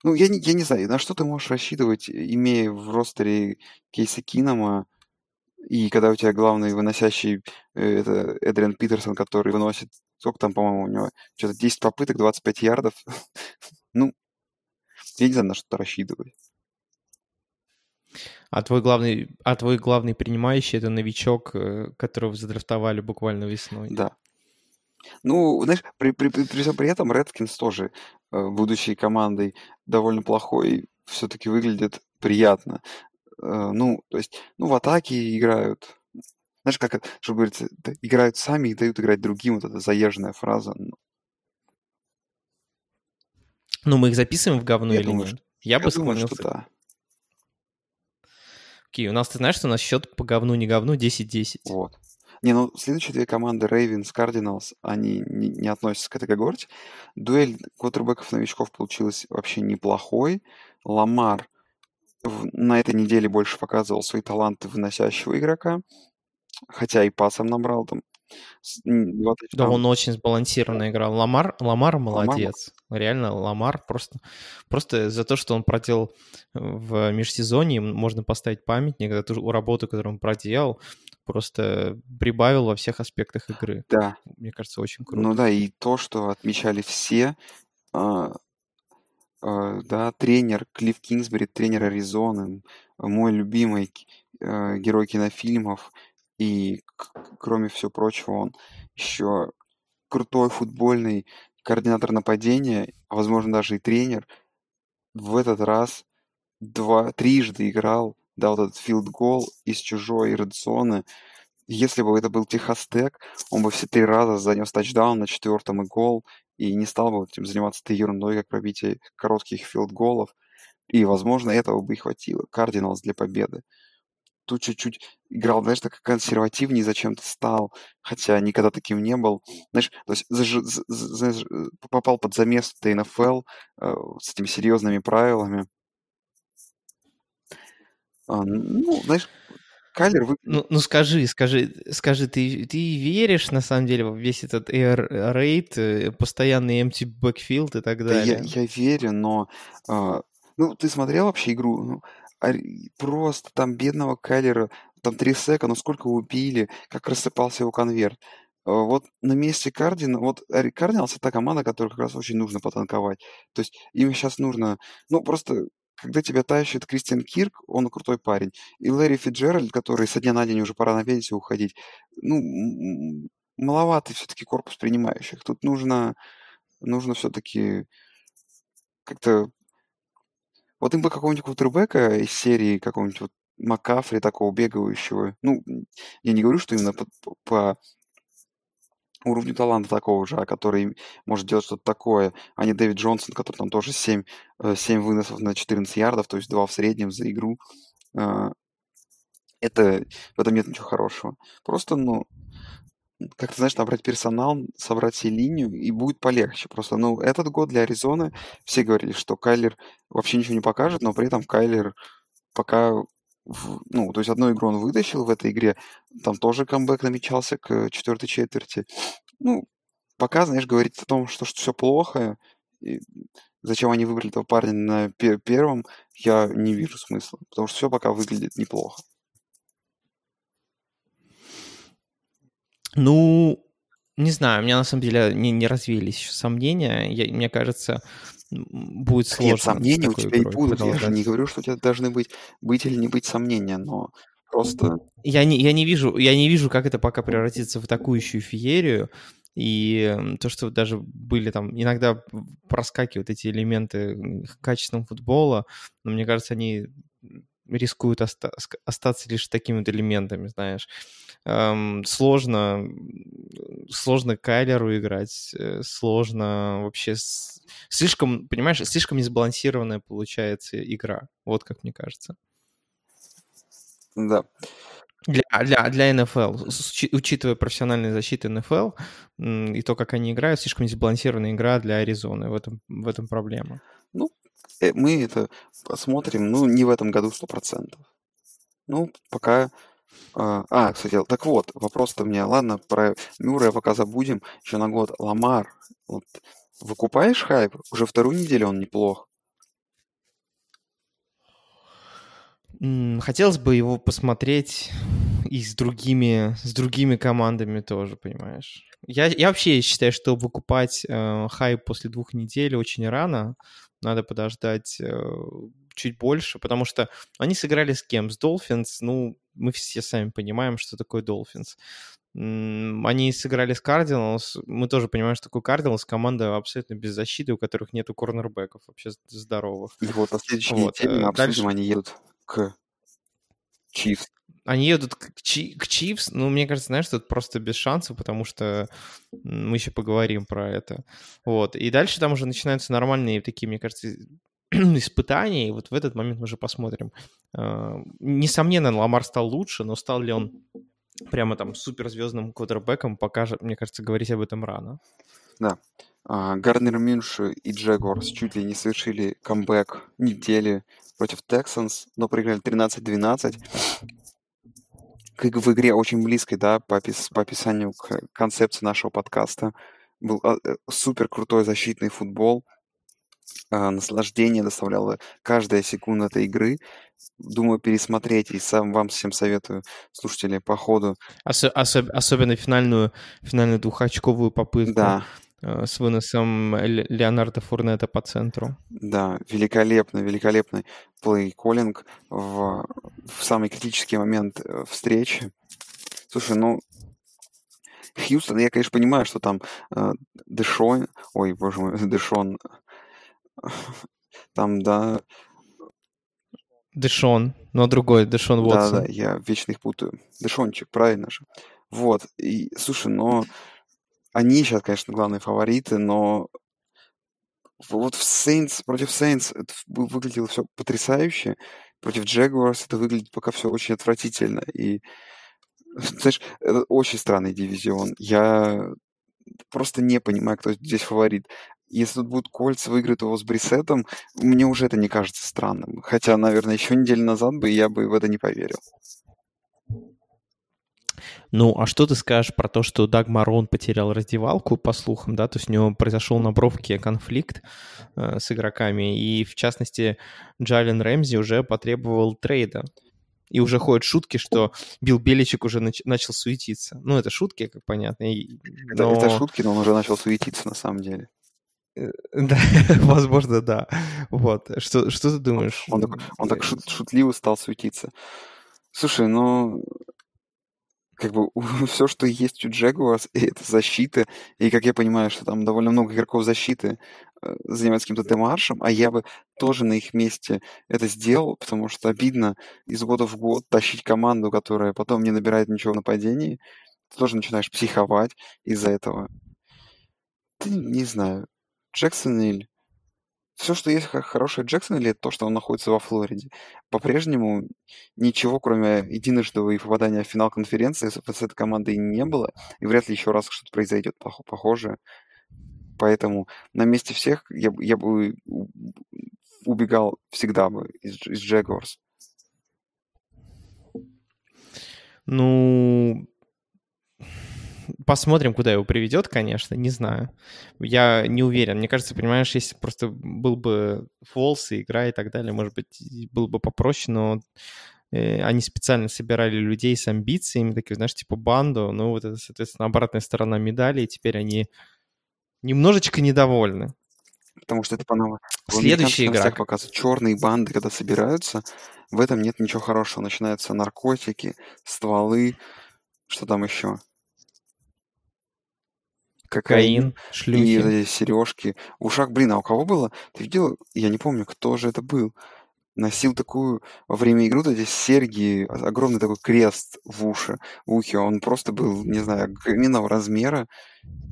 ну я, не, я не знаю, на что ты можешь рассчитывать, имея в ростере Кейса Кинома, и когда у тебя главный выносящий э, это Эдриан Питерсон, который выносит, сколько там, по-моему, у него, что-то 10 попыток, 25 ярдов. ну, я не знаю, на что рассчитывать. А твой главный, а твой главный принимающий это новичок, э, которого задрафтовали буквально весной. Да. Ну, знаешь, при, при, при, при, при этом Редскинс тоже э, будущей командой довольно плохой, все-таки выглядит приятно. Э, ну, то есть, ну, в атаке играют. Знаешь, как, что говорится, играют сами и дают играть другим, вот эта заезженная фраза. Ну, мы их записываем в говно я или думаю, нет? Я, я бы думаю, что да. Окей, у нас, ты знаешь, что у нас счет по говну, не говну 10-10. Вот. Не, ну, следующие две команды, Ravens, Cardinals, они не, не относятся к этой когорте. Дуэль квотербеков-новичков получилась вообще неплохой. Ламар на этой неделе больше показывал свои таланты выносящего игрока, хотя и пасом набрал там да, он очень сбалансированно играл. Ламар, Ламар молодец. Ламар. Реально, Ламар просто, просто за то, что он проделал в межсезонье, можно поставить памятник, за ту работу, которую он проделал, просто прибавил во всех аспектах игры. Да. Мне кажется, очень круто. Ну да, и то, что отмечали все, э, э, да, тренер Клифф Кингсбери, тренер Аризоны, мой любимый э, герой кинофильмов, И кроме всего прочего, он еще крутой футбольный координатор нападения, а возможно даже и тренер. В этот раз два, трижды играл, дал этот филд-гол из чужой редзоны. Если бы это был Техас Тек, он бы все три раза занес тачдаун на четвертом и гол, и не стал бы этим заниматься этой ерундой, как пробитие коротких филд-голов. И, возможно, этого бы и хватило. Кардиналс для победы. Тут чуть-чуть играл, знаешь, так консервативнее зачем-то стал, хотя никогда таким не был. Знаешь, то есть заж... знаешь, попал под замес в НФЛ э, с этими серьезными правилами. А, ну, знаешь, Кайлер вы... Ну, ну скажи, скажи, скажи, ты, ты веришь на самом деле в весь этот air rate, э, постоянный empty backfield и так далее? Да, я, я верю, но а, ну ты смотрел вообще игру? Ну, а, просто там бедного Кайлера, там три сека, ну сколько убили, как рассыпался его конверт. А, вот на месте Кардина, вот Кардиналс это та команда, которой как раз очень нужно потанковать. То есть им сейчас нужно, ну просто когда тебя тащит Кристиан Кирк, он крутой парень, и Лэри Фиджеральд, который со дня на день уже пора на пенсию уходить, ну, маловатый все-таки корпус принимающих. Тут нужно, нужно все-таки как-то... Вот им бы какого-нибудь квотербека из серии какого-нибудь вот Макафри такого бегающего. Ну, я не говорю, что именно по, по уровню таланта такого же, а который может делать что-то такое, а не Дэвид Джонсон, который там тоже 7, 7 э, выносов на 14 ярдов, то есть 2 в среднем за игру. А, это, в этом нет ничего хорошего. Просто, ну, как ты знаешь, набрать персонал, собрать себе линию, и будет полегче. Просто, ну, этот год для Аризоны все говорили, что Кайлер вообще ничего не покажет, но при этом Кайлер пока в, ну, то есть одну игру он вытащил в этой игре, там тоже камбэк намечался к четвертой четверти. Ну, пока, знаешь, говорить о том, что, что все плохо, и зачем они выбрали этого парня на пер- первом, я не вижу смысла, потому что все пока выглядит неплохо. Ну, не знаю, у меня на самом деле не, не развеялись еще сомнения. Я, мне кажется, будет сложно. Нет, сомнения у тебя и будут. Я же не говорю, что у тебя должны быть, быть или не быть сомнения, но просто... Я не, я не вижу, я не вижу, как это пока превратится в атакующую феерию. И то, что даже были там, иногда проскакивают эти элементы качественного футбола, но мне кажется, они рискуют оста- остаться лишь такими вот элементами, знаешь. Эм, сложно, сложно Кайлеру играть, э, сложно вообще... С... Слишком, понимаешь, слишком несбалансированная получается игра, вот как мне кажется. Да. Для, для, для НФЛ, учитывая профессиональные защиты НФЛ и то, как они играют, слишком несбалансированная игра для Аризоны. В этом, в этом проблема. Ну, мы это посмотрим, ну, не в этом году сто процентов. Ну, пока... А, а, кстати, так вот, вопрос-то мне, ладно, про Мюррея пока забудем, еще на год. Ламар, вот, выкупаешь хайп? Уже вторую неделю он неплох. Хотелось бы его посмотреть и с другими, с другими командами тоже, понимаешь. Я, я вообще считаю, что выкупать э, хайп после двух недель очень рано надо подождать э, чуть больше, потому что они сыграли с кем? С Dolphins, ну, мы все сами понимаем, что такое Dolphins. Они сыграли с Cardinals, мы тоже понимаем, что такое Cardinals, команда абсолютно без защиты, у которых нету корнербеков вообще здоровых. И вот на следующей вот. неделе мы э, обсудим, Дальше... они едут к Chiefs. Они едут к, Чи- к Чивс, ну, мне кажется, знаешь, тут просто без шансов, потому что мы еще поговорим про это. Вот. И дальше там уже начинаются нормальные такие, мне кажется, испытания, и вот в этот момент мы уже посмотрим. А, несомненно, Ламар стал лучше, но стал ли он прямо там суперзвездным квотербеком, пока, мне кажется, говорить об этом рано. Да. А, Гарнер Мюнш и Джегорс чуть ли не совершили камбэк недели против Texans, но проиграли 13-12 как в игре очень близкой, да, по, опис, по описанию к концепции нашего подкаста. Был а, э, супер крутой защитный футбол. А, наслаждение доставляло каждая секунда этой игры. Думаю, пересмотреть, и сам вам всем советую, слушатели, по ходу. Ос- особ- особенно финальную, финальную двухочковую попытку. Да, с выносом Леонарда Фурнета по центру. Да, великолепный, великолепный плей-коллинг в, в самый критический момент э, встречи. Слушай, ну, Хьюстон, я, конечно, понимаю, что там э, Дэшон, ой, боже мой, Дэшон, там, да, Дэшон, но другой, Дэшон Уотсон. да, я вечно их путаю. Дэшончик, правильно же. Вот, и, слушай, но они сейчас, конечно, главные фавориты, но вот в Saints, против Saints это вы- выглядело все потрясающе, против Jaguars это выглядит пока все очень отвратительно, и, знаешь, это очень странный дивизион. Я просто не понимаю, кто здесь фаворит. Если тут будут Кольц выиграют его с Брисетом, мне уже это не кажется странным. Хотя, наверное, еще неделю назад бы я бы в это не поверил. Ну, а что ты скажешь про то, что Даг Марон потерял раздевалку, по слухам, да, то есть у него произошел на бровке конфликт э, с игроками, и, в частности, Джален Рэмзи уже потребовал трейда. И уже ходят шутки, что Билл Беличек уже нач- начал суетиться. Ну, это шутки, как понятно. и- Это, но- это шутки, но он уже начал суетиться на самом деле. Да, возможно, да. Вот. Что, что ты думаешь? Он так, он так шут- шутливо стал суетиться. Слушай, ну, как бы все, что есть у Jaguars, и это защита, и, как я понимаю, что там довольно много игроков защиты э, занимаются каким-то демаршем, а я бы тоже на их месте это сделал, потому что обидно из года в год тащить команду, которая потом не набирает ничего в нападении. Ты тоже начинаешь психовать из-за этого. Ты не знаю. Джексонвиль. Все, что есть хорошее в Джексонвилле, это то, что он находится во Флориде. По-прежнему ничего, кроме единожды и попадания в финал конференции с, этой командой не было, и вряд ли еще раз что-то произойдет пох- похожее. Поэтому на месте всех я, я бы убегал всегда бы из, из Jaguars. Ну, посмотрим, куда его приведет, конечно, не знаю. Я не уверен. Мне кажется, понимаешь, если просто был бы фолс и игра и так далее, может быть, было бы попроще, но э, они специально собирали людей с амбициями, такие, знаешь, типа банду, ну вот это, соответственно, обратная сторона медали, и теперь они немножечко недовольны. Потому что это по-новому. Следующий игрок. показывают. Черные банды, когда собираются, в этом нет ничего хорошего. Начинаются наркотики, стволы, что там еще? Кокаин, И шлюхи. эти сережки. В ушах, блин, а у кого было? Ты видел? Я не помню, кто же это был. Носил такую во время игры вот эти серьги, о- огромный такой крест в уши, в ухе. Он просто был, не знаю, огроменного размера.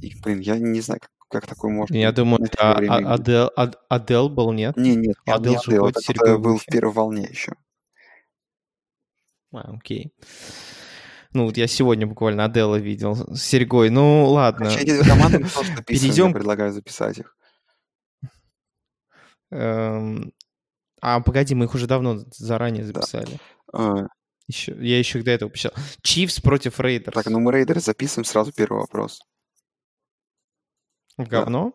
И, блин, я не знаю, как, как такой можно Я думаю, это А- игры. Адел, Ад- Адел был, нет? Не, нет, А не Адел же Адел, это был в первой волне еще. А, окей. Ну, вот я сегодня буквально Адела видел с серьгой. Ну, ладно. Команды записываем, Перейдем предлагаю записать их. Эм, А, погоди, мы их уже давно заранее записали. Э, Еще, я еще до этого писал. Чивс против Рейдерс. Так, ну мы рейдеры записываем сразу первый вопрос. Говно?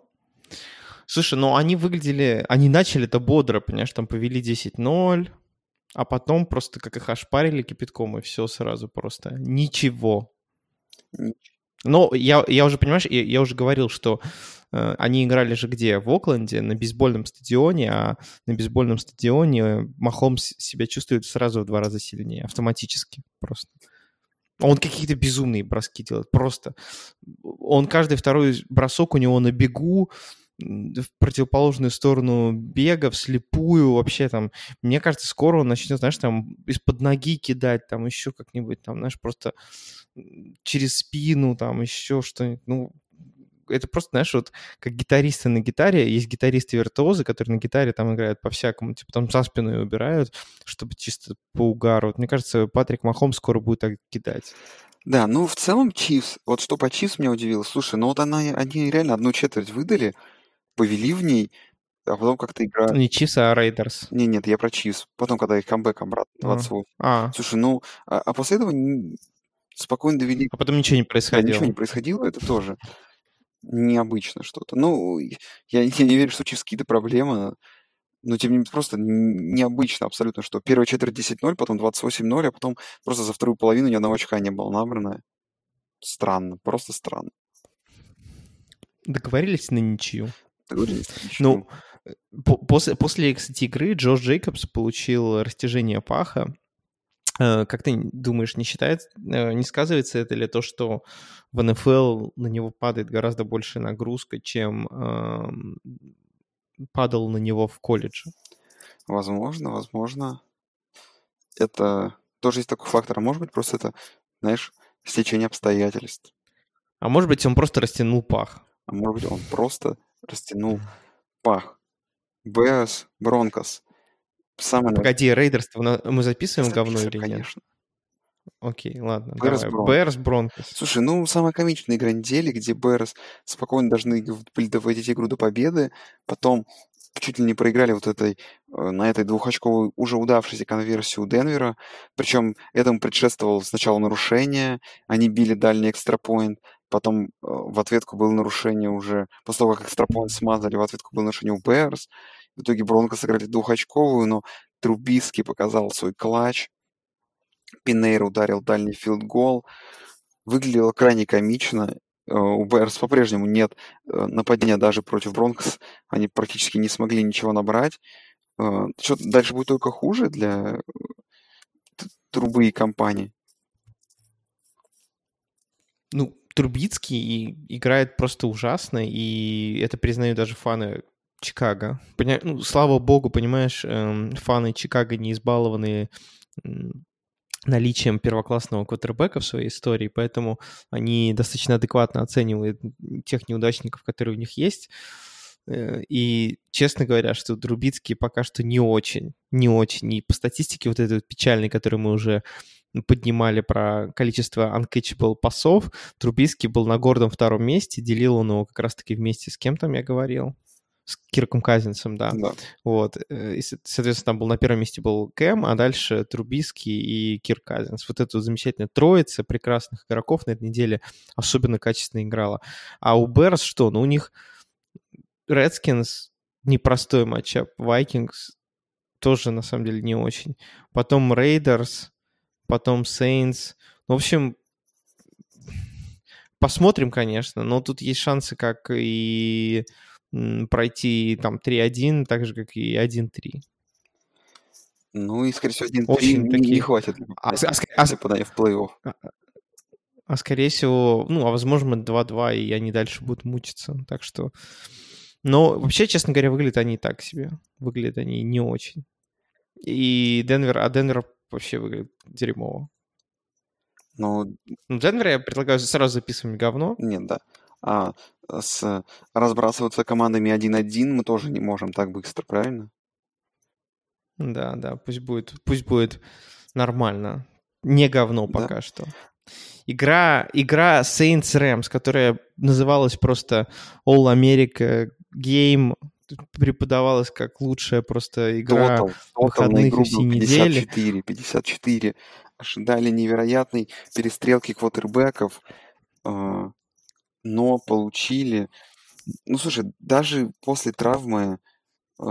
Слушай, ну они выглядели... Они начали-то бодро, понимаешь, там повели 10-0, а потом просто как их ошпарили кипятком, и все сразу просто. Ничего. Но я, я уже, понимаешь, я, я уже говорил, что э, они играли же где? В Окленде, на бейсбольном стадионе, а на бейсбольном стадионе Махомс себя чувствует сразу в два раза сильнее, автоматически просто. Он какие-то безумные броски делает, просто. Он каждый второй бросок у него на бегу, в противоположную сторону бега, вслепую, вообще там, мне кажется, скоро он начнет, знаешь, там из-под ноги кидать, там еще как-нибудь, там, знаешь, просто через спину, там еще что-нибудь, ну, это просто, знаешь, вот как гитаристы на гитаре, есть гитаристы-виртуозы, которые на гитаре там играют по-всякому, типа там за спину ее убирают, чтобы чисто по угару. Вот мне кажется, Патрик Махоумс скоро будет так кидать. Да, ну в целом Chiefs, вот что по Chiefs меня удивило, слушай, ну вот она, они реально одну четверть выдали, повели в ней, а потом как-то игра... Не Chiefs, а Raiders. Не, нет, я про Chiefs. Потом, когда их comeback обратно, А. 28. А, Слушай, ну, а, а после этого спокойно довели... а потом ничего не Да, происходило. ничего не происходило, это тоже необычно что-то. Ну, я, я не верю, что Чивс какие-то проблемы, но тем не менее просто необычно абсолютно, что первая четверть 10-0, потом 28-0, а потом просто за вторую половину ни одного очка не было набрано. Странно, просто странно. Договорились на ничью. Ну, по- после, после, кстати, игры Джош Джейкобс получил растяжение паха. Э, как ты думаешь, не считает, э, не сказывается это ли то, что в НФЛ на него падает гораздо большая нагрузка, чем эм, падал на него в колледже? Возможно, возможно. Это тоже есть такой фактор. А может быть, просто это, знаешь, стечение обстоятельств. А может быть, он просто растянул пах. А может быть, он просто растянул пах. Бэрс, Бронкос. Самое... Погоди, Рейдерс, мы записываем говно или нет? конечно. Окей, ладно. Берс Бэрс Бронкос. Слушай, ну, самая комичная игра недели, где Берс спокойно должны были доводить игру до победы, потом чуть ли не проиграли вот этой, э, на этой двухочковой уже удавшейся конверсии у Денвера. Причем этому предшествовало сначала нарушение, они били дальний extra point, потом э, в ответку было нарушение уже, после того, как extra point смазали, в ответку было нарушение у Берс. В итоге Бронко сыграли двухочковую, но Трубиский показал свой клатч. Пинейр ударил дальний филд-гол. Выглядело крайне комично. Э, у Берс по-прежнему нет э, нападения даже против Бронкос. Они практически не смогли ничего набрать. Что дальше будет только хуже для трубы и компании? Ну, Трубицкий играет просто ужасно, и это признают даже фаны Чикаго. Поня... Ну, слава богу, понимаешь, эм, фаны Чикаго не избалованы наличием первоклассного квотербека в своей истории, поэтому они достаточно адекватно оценивают тех неудачников, которые у них есть. Э, и, честно говоря, что Друбицкий пока что не очень, не очень. И по статистике вот этой вот печальной, которую мы уже поднимали про количество uncatchable пасов, Трубицкий был на гордом втором месте, делил он его как раз-таки вместе с кем там я говорил, с Кирком Казинцем, да. да. Вот. Э, и, соответственно, там был на первом месте был Кэм, а дальше Трубиский и Кирк Казинц. Вот эту замечательная троица прекрасных игроков на этой неделе особенно качественно играла. А у Берс что? Ну, у них Redskins непростой матчап, Vikings тоже, на самом деле, не очень. Потом Raiders, потом Saints. Ну, в общем, посмотрим, конечно, но тут есть шансы, как и пройти там 3-1, так же, как и 1-3. Ну и, скорее всего, 1-3 не, такие... не хватит а, для, а, для попадания в плей-офф. А, а скорее всего, ну, а возможно 2-2, и они дальше будут мучиться. Так что... Но вообще, честно говоря, выглядят они так себе. Выглядят они не очень. И Денвер, а Денвер вообще выглядит дерьмово. Ну, ну Денвер я предлагаю сразу записывать говно. Нет, да. А с разбрасываться командами 1-1 мы тоже не можем так быстро, правильно? Да, да, пусть будет, пусть будет нормально. Не говно пока да. что. Игра, игра Saints Rams, которая называлась просто All America Game, преподавалась как лучшая просто игра Total, выходных игру всей недели. 54, 54. Ожидали невероятной перестрелки квотербеков. А, но получили... Ну, слушай, даже после травмы э,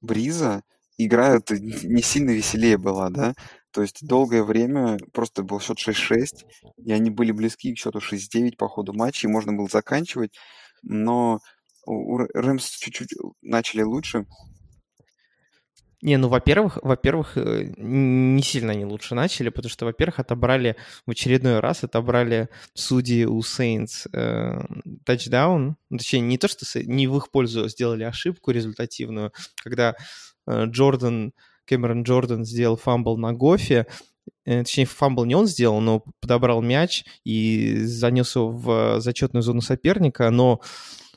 Бриза игра не сильно веселее была, да? То есть долгое время просто был счет 6-6, и они были близки к счету 6-9 по ходу матча, и можно было заканчивать, но у Рэмс чуть-чуть начали лучше, не, ну, во-первых, во-первых, э, не сильно они лучше начали, потому что, во-первых, отобрали в очередной раз, отобрали судьи у Saints э, тачдаун, точнее, не то, что не в их пользу сделали ошибку результативную, когда э, Джордан, Кэмерон Джордан сделал фамбл на Гофе, э, точнее, фамбл не он сделал, но подобрал мяч и занес его в зачетную зону соперника, но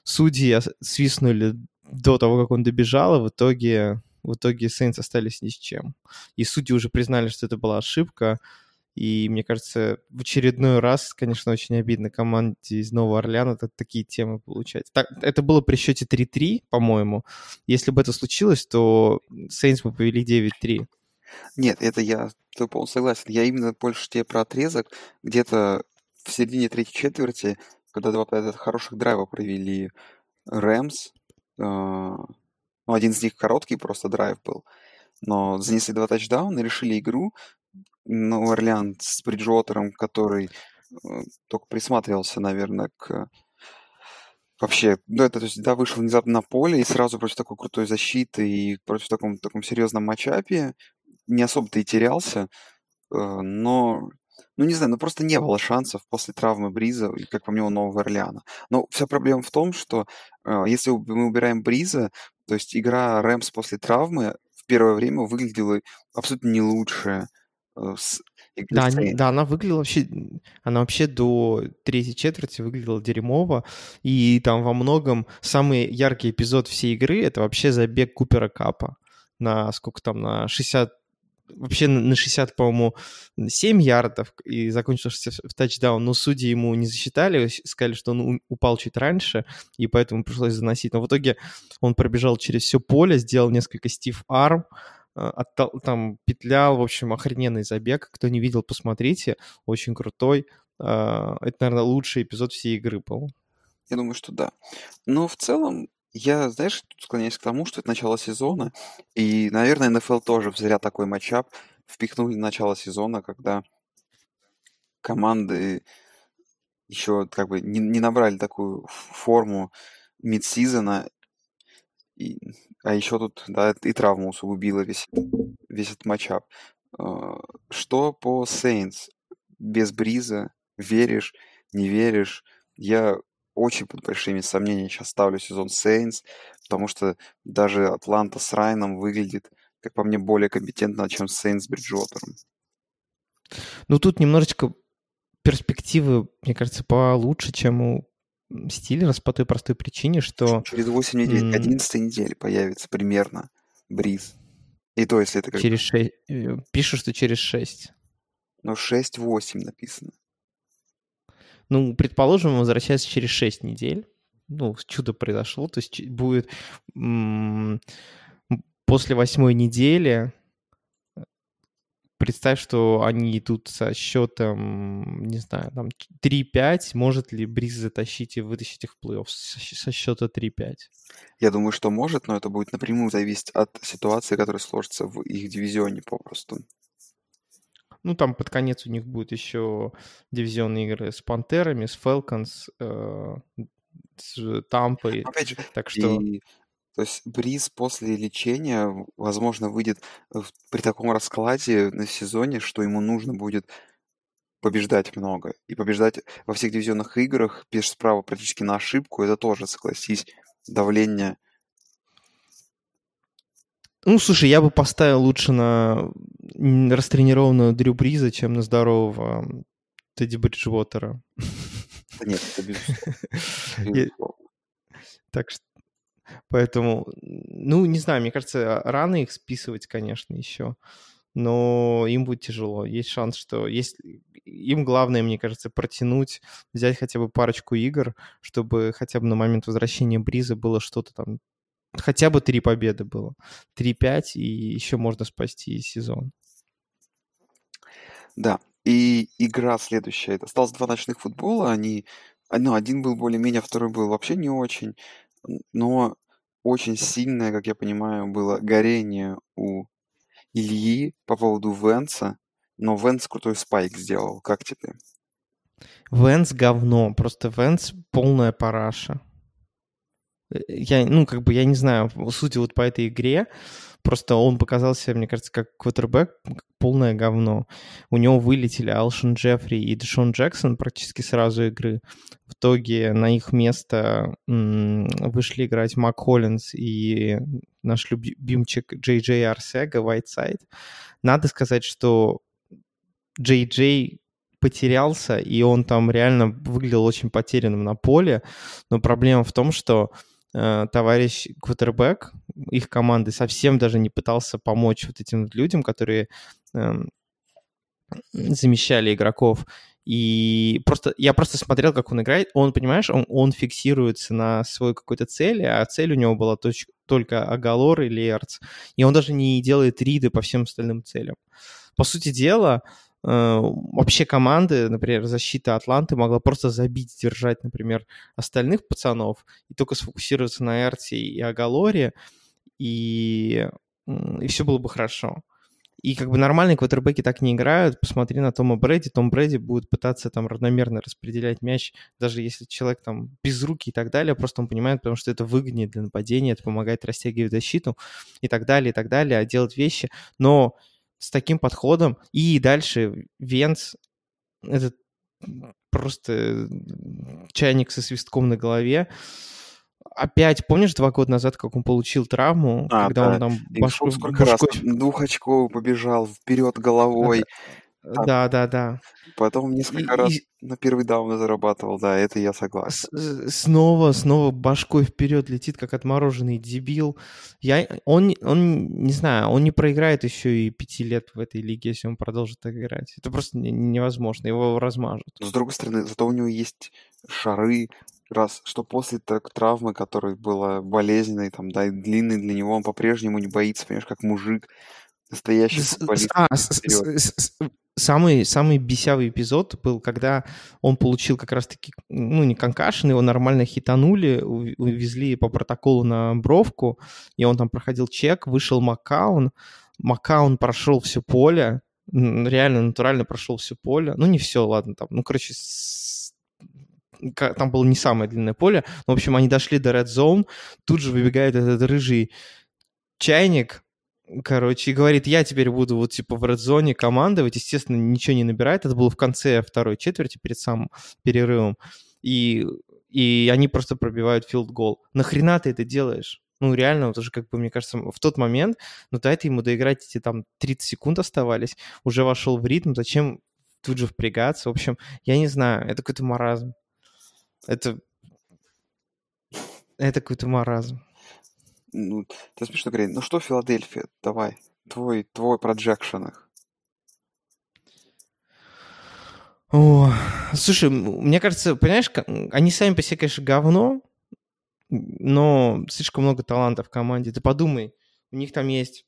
судьи свистнули до того, как он добежал, и в итоге в итоге Saints остались ни с чем. И судьи уже признали, что это была ошибка. И мне кажется, в очередной раз, конечно, очень обидно команде из Нового Орлеана такие темы получать. Так, это было при счете 3-3, по-моему. Если бы это случилось, то Saints бы повели 9-3. Нет, это я полностью согласен. Я именно больше тебе про отрезок. Где-то в середине третьей четверти, когда два хороших драйва провели Рэмс, а, ну, один из них короткий просто драйв был. Но занесли два тачдауна, решили игру. Ну, Орлеан с Бриджуотером, который э, только присматривался, наверное, к вообще, ну, это, то есть, да, вышел внезапно на поле и сразу против такой крутой защиты и против таком, таком серьезном матчапе не особо-то и терялся. э, но, ну не знаю, ну просто не было шансов после травмы Бриза и, как по мне, у Нового Орлеана. Но вся проблема в том, что э, если мы убираем Бриза, то есть игра Рэмс после травмы в первое время выглядела абсолютно не лучше э, с Да, Сейнс. да, она выглядела вообще, она вообще до третьей четверти выглядела дерьмово, и там во многом самый яркий эпизод всей игры — это вообще забег Купера Капа на сколько там, на 60, вообще на 60, по-моему, 7 ярдов, и закончился в тачдаун, но судьи ему не засчитали, сказали, что он упал чуть раньше, и поэтому пришлось заносить. Но в итоге он пробежал через все поле, сделал несколько стив-арм, Э, там петлял, в общем, охрененный забег. Кто не видел, посмотрите. Очень крутой. А, это, наверное, лучший эпизод всей игры, по-моему. Я думаю, что да. Но в целом, я, знаешь, склоняюсь к тому, что это начало сезона, и, наверное, НФЛ тоже зря такой матчап впихнули начало сезона, когда команды еще как бы не, не набрали такую форму мидсизона, и, а еще тут, да, и травма усугубила весь, весь этот матчап. А, что по Saints? Без Бриза? Веришь? Не веришь? Я очень под большими сомнениями сейчас ставлю сезон Saints, потому что даже Атланта с Райном выглядит, как по мне, более компетентно, чем Saints с Бриджуотером. Ну, тут немножечко перспективы, мне кажется, получше, чем у Стиллерс по той простой причине, что... Через 8 недель, к 11 неделе появится примерно Бриз. И то, если это как... Через 6... Э, пишут, что через 6. Ну, 6-8 написано. Ну, предположим, возвращается через 6 недель. Ну, чудо произошло. То есть будет после восьмой недели представь, что они идут со счетом, не знаю, там 3-5, может ли Бриз затащить и вытащить их в плей-офф со счета 3-5? Я думаю, что может, но это будет напрямую зависеть от ситуации, которая сложится в их дивизионе попросту. Ну, там под конец у них будет еще дивизионные игры с Пантерами, с Фелконс, э, с Тампой. Опять же, так что... И то есть Бриз после лечения, возможно, выйдет при таком раскладе на сезоне, что ему нужно будет побеждать много. И побеждать во всех дивизионных играх без права практически на ошибку, это тоже, согласись, давление. Ну, слушай, я бы поставил лучше на растренированную Дрю Бриза, чем на здорового Тедди Бриджвотера. нет, это безусловно. Так что Поэтому, ну, не знаю, мне кажется, рано их списывать, конечно, еще. Но им будет тяжело. Есть шанс, что есть... им главное, мне кажется, протянуть, взять хотя бы парочку игр, чтобы хотя бы на момент возвращения Бриза было что-то там, хотя бы три победы было. 3-5, и еще можно спасти сезон. Да, и игра следующая. Осталось два ночных футбола. Они, ну, один был более-менее, второй был вообще не очень. Но очень сильное, как я понимаю, было горение у Ильи по поводу Венса, но Венс крутой спайк сделал. Как тебе? Венс говно, просто Венс полная параша. Я, ну, как бы, я не знаю, судя вот по этой игре, Просто он показался, мне кажется, как квотербек, полное говно. У него вылетели Алшин Джеффри и Дэшон Джексон практически сразу игры. В итоге на их место вышли играть Мак Холлинс и наш любимчик Джей Джей Арсега, Whiteside. Надо сказать, что Джей Джей потерялся, и он там реально выглядел очень потерянным на поле. Но проблема в том, что товарищ квотербек их команды совсем даже не пытался помочь вот этим людям, которые э, замещали игроков. И просто я просто смотрел, как он играет. Он, понимаешь, он, он фиксируется на свой какой-то цели, а цель у него была точ, только Агалор или Эрц. И он даже не делает риды по всем остальным целям. По сути дела, Э, вообще команды, например, защита Атланты могла просто забить, держать, например, остальных пацанов и только сфокусироваться на Эрте и Агалоре, и, и все было бы хорошо. И как бы нормальные квотербеки так не играют. Посмотри на Тома Брэди. Том Брэди будет пытаться там равномерно распределять мяч, даже если человек там без руки и так далее. Просто он понимает, потому что это выгоднее для нападения, это помогает растягивать защиту и так далее, и так далее, а делать вещи. Но с таким подходом. И дальше Венц, этот просто чайник со свистком на голове. Опять, помнишь, два года назад, как он получил травму, А, когда да. он там И башку- сколько раз башкой... двухочковый побежал вперед головой, Да, да, да. потом И- несколько раз и на первый даун зарабатывал, да, это я согласен. с- снова, снова башкой вперед летит, как отмороженный дебил. Я, он, он, не знаю, он не проиграет еще и пяти лет в этой лиге, если он продолжит так играть. Это просто не- невозможно, его размажут. Но с другой стороны, зато у него есть шары, раз, что после так, травмы, которая была болезненной, там, да, и длинной для него, он по-прежнему не боится, понимаешь, как мужик, настоящий футболист. а, Самый, самый бесявый эпизод был, когда он получил как раз-таки, ну, не конкашен, его нормально хитанули, ув- увезли по протоколу на бровку, и он там проходил чек, вышел Макаун, Макаун прошел все поле, реально натурально прошел все поле, ну, не все, ладно, там, ну, короче, там было не самое длинное поле, в общем, они дошли до Red Zone, тут же выбегает этот рыжий чайник, короче, и говорит, я теперь буду вот типа в редзоне командовать, естественно, ничего не набирает, это было в конце второй четверти перед самым перерывом, и, и они просто пробивают филд-гол. Нахрена ты это делаешь? Ну, реально, вот уже, как бы, мне кажется, в тот момент, ну, дайте ему доиграть эти там 30 секунд оставались, уже вошел в ритм, зачем тут же впрягаться? В общем, я не знаю, это какой-то маразм. Это... Это какой-то маразм. Ну, это смешно говорить. Ну что, Филадельфия, давай, твой, твой проджекшн их. О, слушай, мне кажется, понимаешь, они сами по себе, конечно, говно, но слишком много таланта в команде. Ты подумай, у них там есть...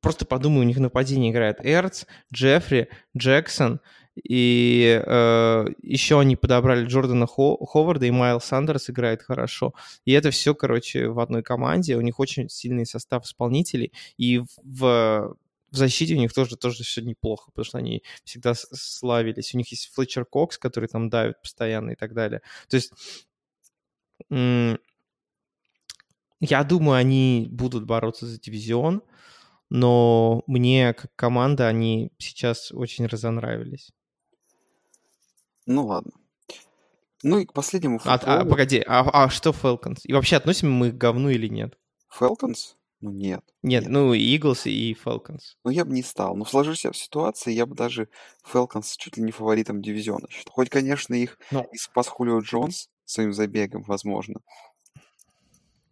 Просто подумай, у них в нападении играет Эрц, Джеффри, Джексон, и э, еще они подобрали Джордана Хо- Ховарда, и Майл Сандерс играет хорошо. И это все, короче, в одной команде. У них очень сильный состав исполнителей, и в, в защите у них тоже, тоже все неплохо, потому что они всегда славились. У них есть Флетчер Кокс, который там давит постоянно и так далее. То есть я думаю, они будут бороться за дивизион, но мне как команда они сейчас очень разонравились. Ну ладно. Ну и к последнему А, а, футболу. погоди, а, а что Falcons? И вообще относим мы к говну или нет? Falcons? Ну нет. Нет, ну Eagles и Falcons. Ну я бы не стал. Но сложись в ситуации, я бы даже Falcons чуть ли не фаворитом дивизиона. Хоть, конечно, их Ну, и спас Хулио Джонс своим забегом, возможно.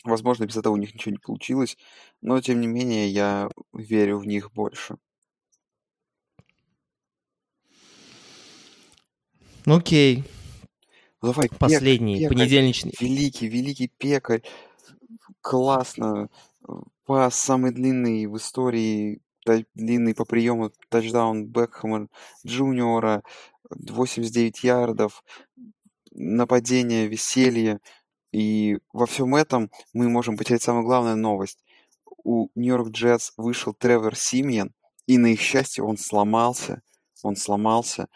Возможно, без этого у них ничего не получилось. Но, тем не менее, я верю в них больше. Ну окей, Давай, последний, пекарь, понедельничный. великий, великий пекарь. Классно. Пас самый длинный в истории, длинный по приему тачдаун Бекхэма Джуниора, 89 ярдов, нападение, веселье. И во всем этом мы можем потерять самую главную новость. У Нью-Йорк Джетс вышел Тревор Симьен, и на их счастье он сломался. Он сломался.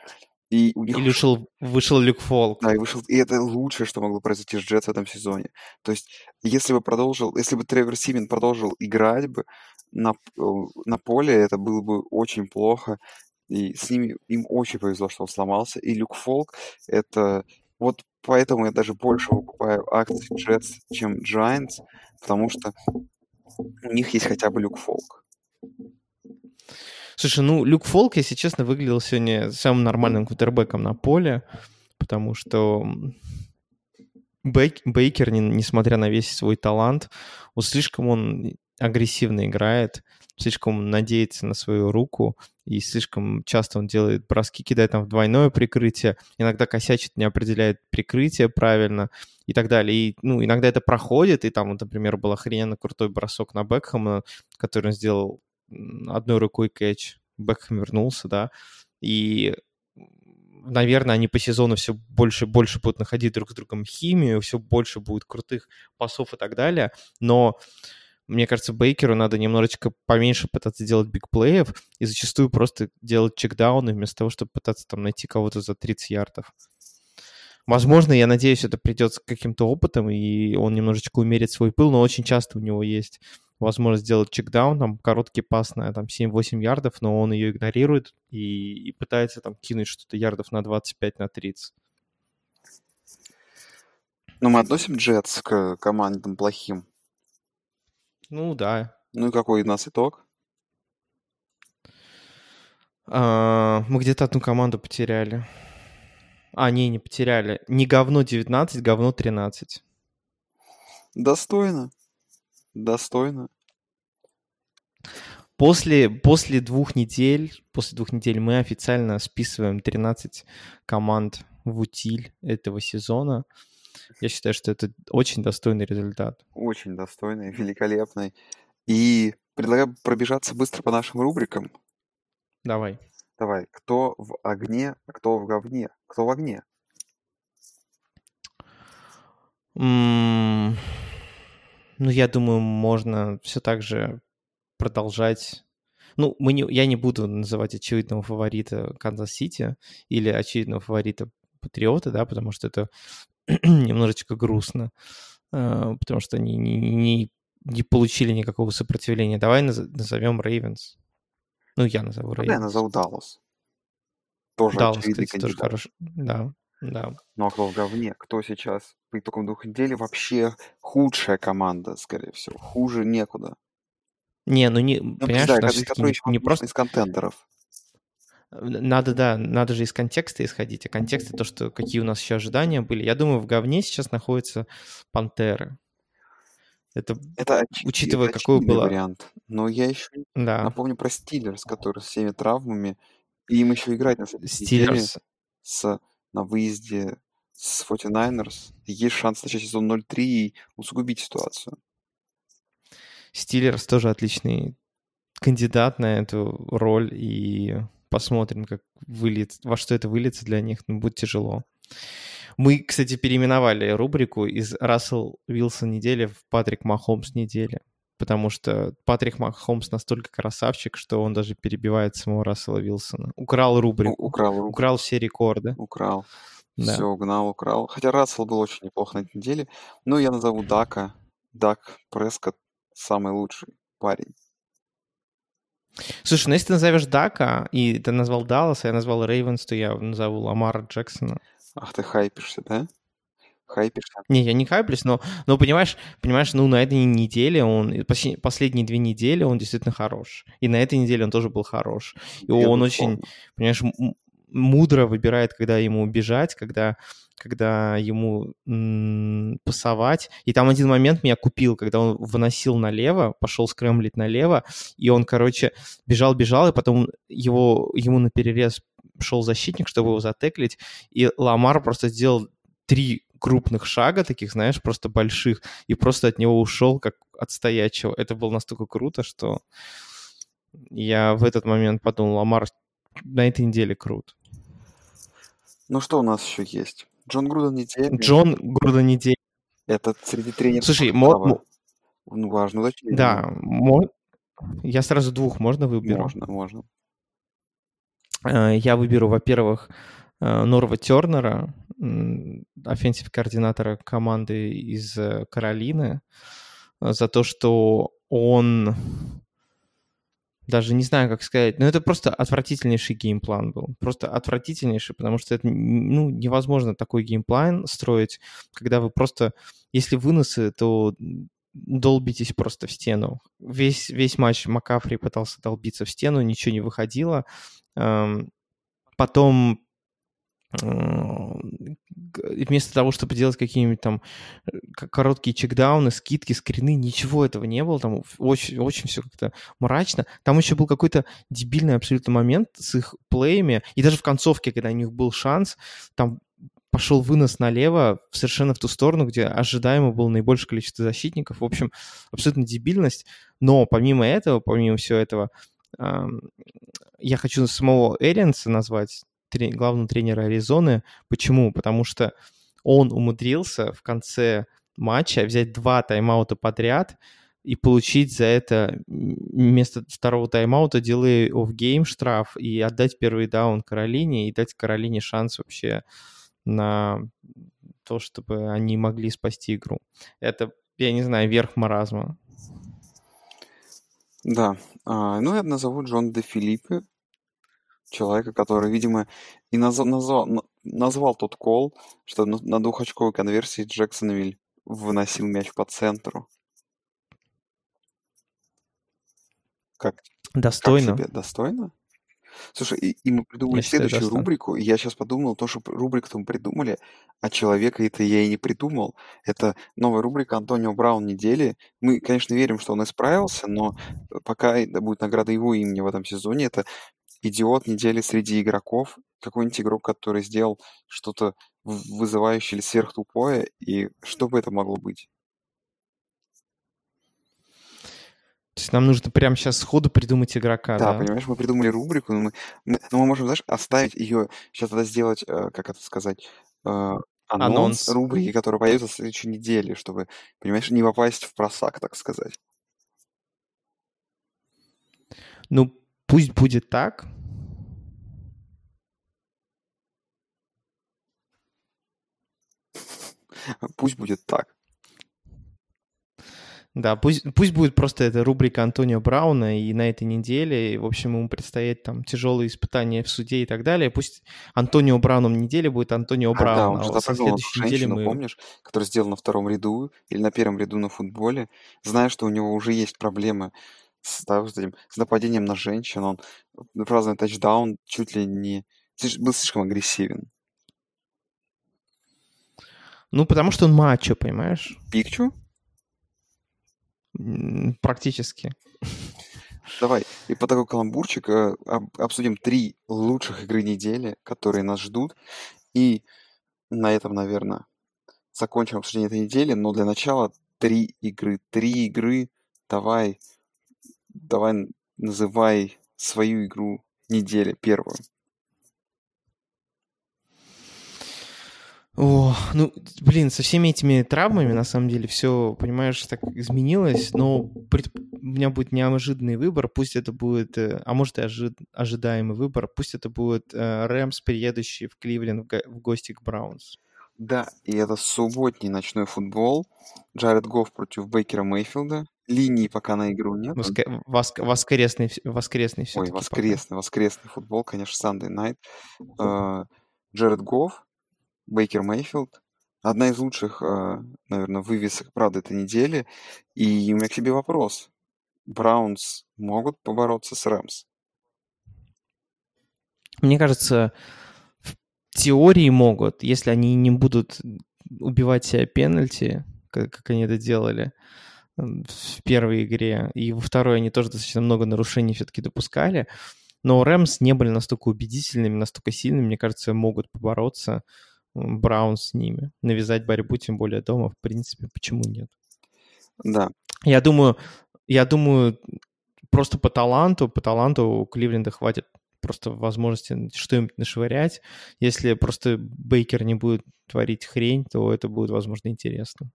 И у них Или вышел, вышел Люк Фолк. да, и вышел, и это лучшее, что могло произойти с Джетс в этом сезоне. То есть, если бы продолжил, если бы Тревор Симин продолжил играть бы на, э, на поле, это было бы очень плохо. И с ними им очень повезло, что он сломался. И Люк Фолк это вот поэтому я даже больше выкупаю акции Джетс, чем Giants, потому что у них есть хотя бы Люк Фолк. Слушай, ну, Люк Фолк, если честно, выглядел сегодня самым нормальным кутербеком на поле, потому что Бейк- Бейкер, не- несмотря на весь свой талант, вот слишком он агрессивно играет, слишком надеется на свою руку, и слишком часто он делает броски, кидает там в двойное прикрытие, иногда косячит, не определяет прикрытие правильно и так далее. И, ну, иногда это проходит, и там, например, был охрененно крутой бросок на Бекхэма, который он сделал одной рукой кэч, Бекхэм вернулся, да, и наверное, они по сезону все больше и больше будут находить друг с другом химию, все больше будет крутых пасов и так далее, но мне кажется, Бейкеру надо немножечко поменьше пытаться делать бигплеев и зачастую просто делать чекдауны вместо того, чтобы пытаться там найти кого-то за 30 ярдов. Возможно, я надеюсь, это придет с каким-то опытом, и он немножечко умерит свой пыл, но очень часто у него есть возможность сделать чекдаун, там короткий пас на там 7-8 ярдов, но он ее игнорирует и, и пытается там кинуть что-то ярдов на 25, на 30. Но мы относим Джетс к командам плохим. Ну да. Ну и какой у нас итог? А, мы где-то одну команду потеряли. А, не, не потеряли. Не говно 19, говно 13. Достойно. Достойно. После, после двух недель, после двух недель мы официально списываем 13 команд в утиль этого сезона. Я считаю, что это очень достойный результат. Очень достойный, великолепный. И предлагаю пробежаться быстро по нашим рубрикам. Давай. Давай. Кто в огне, кто в говне? Кто в огне? М, Ну, я думаю, можно все так же продолжать. Ну, мы не, я не буду называть очевидного фаворита Канзас-Сити или очевидного фаворита Патриотс, да, потому что это немножечко грустно, э, потому что они не, не, не получили никакого сопротивления. Давай наз- назовем Рейвенс. Ну, я назову Тогда я Рейвенс. назову Даллас. Тоже Даллас, кстати, тоже кандидат. хорошо. Да, да. Ну а в говне? Кто сейчас по итогам двух недель вообще худшая команда, скорее всего? Хуже некуда. Не, ну не, Ну, понимаешь, всё-таки который не, не просто из контендеров. Надо, да, надо же из контекста исходить. А контекст — это то, что какие у нас еще ожидания были. Я думаю, в говне сейчас находятся пантеры. Это, Это, оч- учитывая, это какой было... вариант. Но я еще Да, напомню про Стиллерс, который с всеми травмами. И им еще играть на Стиллерс. с, на выезде с 49ers. Есть шанс начать сезон 0-3 и усугубить ситуацию. Стиллерс тоже отличный кандидат на эту роль, и посмотрим, как выльет, во что это выльется для них. Ну, будет тяжело. Мы, кстати, переименовали рубрику из Рассел Вилсон недели в Патрик Махомс недели, потому что Патрик Махомс настолько красавчик, что он даже перебивает самого Рассела Вилсона. Украл рубрику, украл руку, украл все рекорды. украл. Да. Все, угнал, украл. Хотя Рассел был очень неплохо на этой неделе. Но я назову Дака. Дак Прескотт самый лучший парень. Слушай, ну если ты назовешь Дака, и ты назвал Даллас, а я назвал Рейвенс, то я назову Ламара Джексона. Ах ты хайпишься, да? Хайпишься. Не, я не хайплюсь, но, но понимаешь, понимаешь, ну на этой неделе он, последние две недели он действительно хорош. И на этой неделе он тоже был хорош. И он очень, Безусловно. понимаешь, мудро выбирает, когда ему бежать, когда, когда ему м, пасовать. И там один момент меня купил, когда он выносил налево, пошел скрэмблить налево, и он, короче, бежал-бежал, и потом его, ему на перерез шел защитник, чтобы его затеклить, и Ламар просто сделал три крупных шага таких, знаешь, просто больших, и просто от него ушел, как от стоячего. Это было настолько круто, что я в этот момент подумал, Ламар на этой неделе крут. Ну что у нас еще есть? Джон Груден недели. Джон Груден недели. Это среди тренеров Слушай, мо- Ну, важно уточнение. да, мо- я сразу двух можно выберу? Можно, можно. Э, Я выберу, во-первых, э, Норва Тернера, offensive координатора команды из э, Каролины, за то, что он даже не знаю, как сказать, но это просто отвратительнейший game plan был. Просто отвратительнейший, потому что это ну, невозможно такой game plan строить, когда вы просто, если выносы, то долбитесь просто в стену. Весь, весь матч Макафри пытался долбиться в стену, ничего не выходило. Потом вместо того, чтобы делать какие-нибудь там э, короткие чекдауны, скидки, скрины, ничего этого не было. Там очень, очень все как-то мрачно. Там еще был какой-то дебильный абсолютно момент с их плеями. И даже в концовке, когда у них был шанс, там пошел вынос налево, совершенно в ту сторону, где ожидаемо было наибольшее количество защитников. В общем, абсолютно дебильность. Но помимо этого, помимо всего этого, я хочу самого Эринса назвать, тре- главного тренера Аризоны. Почему? Потому что он умудрился в конце матча взять два тайм-аута подряд и получить за это вместо второго тайм-аута delay of game штраф и отдать первый даун Каролине и дать Каролине шанс вообще на то, чтобы они могли спасти игру. Это, я не знаю, верх маразма. Да. А, ну, я назову Джон де Филиппе, человека, который, видимо, и наз- назвал, на- назвал тот кол, что на, двухочковой конверсии Джексонвиль выносил мяч по центру. Как, как Достойно. тебе? Достойно? Слушай, и, и мы придумали Я считаю, следующую достойно. рубрику, и я сейчас подумал, то, что п- рубрику мы придумали, а человека это я и не придумал. Это новая рубрика Антонио Браун недели. Мы, конечно, верим, что он исправился, но пока это будет награда его имени в этом сезоне. Это идиот недели среди игроков. Какой-нибудь игрок, который сделал что-то вызывающее или сверхтупое, и что бы это могло быть? То есть нам нужно прямо сейчас сходу придумать игрока, Да, да? понимаешь, мы придумали рубрику, но мы, мы, но мы можем, знаешь, оставить ее, сейчас тогда сделать, э, как это сказать, э, анонс Анонс. рубрики, которая появится в следующей неделе, чтобы, понимаешь, не попасть в просак, так сказать. Ну, пусть будет так. Пусть будет так. Да, пусть, пусть будет просто эта рубрика Антонио Брауна, и на этой неделе, в общем, ему предстоит там тяжелые испытания в суде и так далее. Пусть Антонио Брауном недели будет Антонио А, да, Браун, он а же вот следующей женщину, мы... помнишь, которая сделала на втором ряду или на первом ряду на футболе, зная, что у него уже есть проблемы с, да, с, этим, с нападением на женщин, он празднует тачдаун чуть ли не... был слишком агрессивен. Ну, потому что он мачо, понимаешь? Пикчу? Практически. Давай, и по такой каламбурчик э, об- обсудим три лучших игры недели, которые нас ждут. И на этом, наверное, закончим обсуждение этой недели. Но для начала три игры. Три игры. Давай, давай называй свою игру недели первую. О, ну, блин, со всеми этими травмами, на самом деле, все, понимаешь, так изменилось, но пред- у меня будет неожиданный выбор, пусть это будет, э, а может и ожи- ожидаемый выбор, пусть это будет э, Рэмс, приедущий в Кливленд в, го- в гости к Браунс. Да, и это субботний ночной футбол. Джаред Гофф против Бейкера Мейфилда. Линии пока на игру нет. Воска- воск- воскресный, воскресный Ой, все-таки. воскресный, воскресный футбол, конечно, Sunday Night. Э, Джаред Гофф, Бейкер Мейфилд. Одна из лучших, э, наверное, вывесок, правда, этой недели. И у меня к тебе вопрос. Браунс могут побороться с Рэмс? Мне кажется, теории могут, если они не будут убивать себя пенальти, как, как они это делали в первой игре, и во второй они тоже достаточно много нарушений все-таки допускали, но Рэмс не были настолько убедительными, настолько сильными, мне кажется, могут побороться Браун с ними, навязать борьбу, тем более дома, в принципе, почему нет? Да, Я думаю, я думаю, просто по таланту, по таланту у Кливленда хватит просто возможности что-нибудь нашвырять. Если просто Бейкер не будет творить хрень, то это будет, возможно, интересно.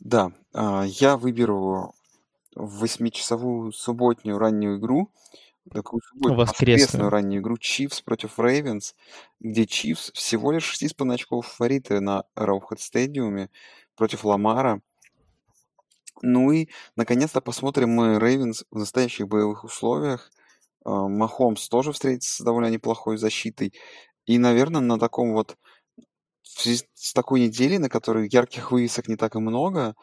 да. А, Я выберу восьмичасовую субботнюю раннюю игру, такую субботнюю Воскресную. воскресную раннюю игру Чивс против Рейвенс, где Чивс всего лишь 6,5 очков фавориты на Роухэд стадиуме против Ламара. Ну и, наконец-то, посмотрим мы Рейвенс в настоящих боевых условиях. А, Махомс тоже встретится с довольно неплохой защитой. И, наверное, на таком вот... В связи с такой неделей, на которой ярких вывесок не так и много,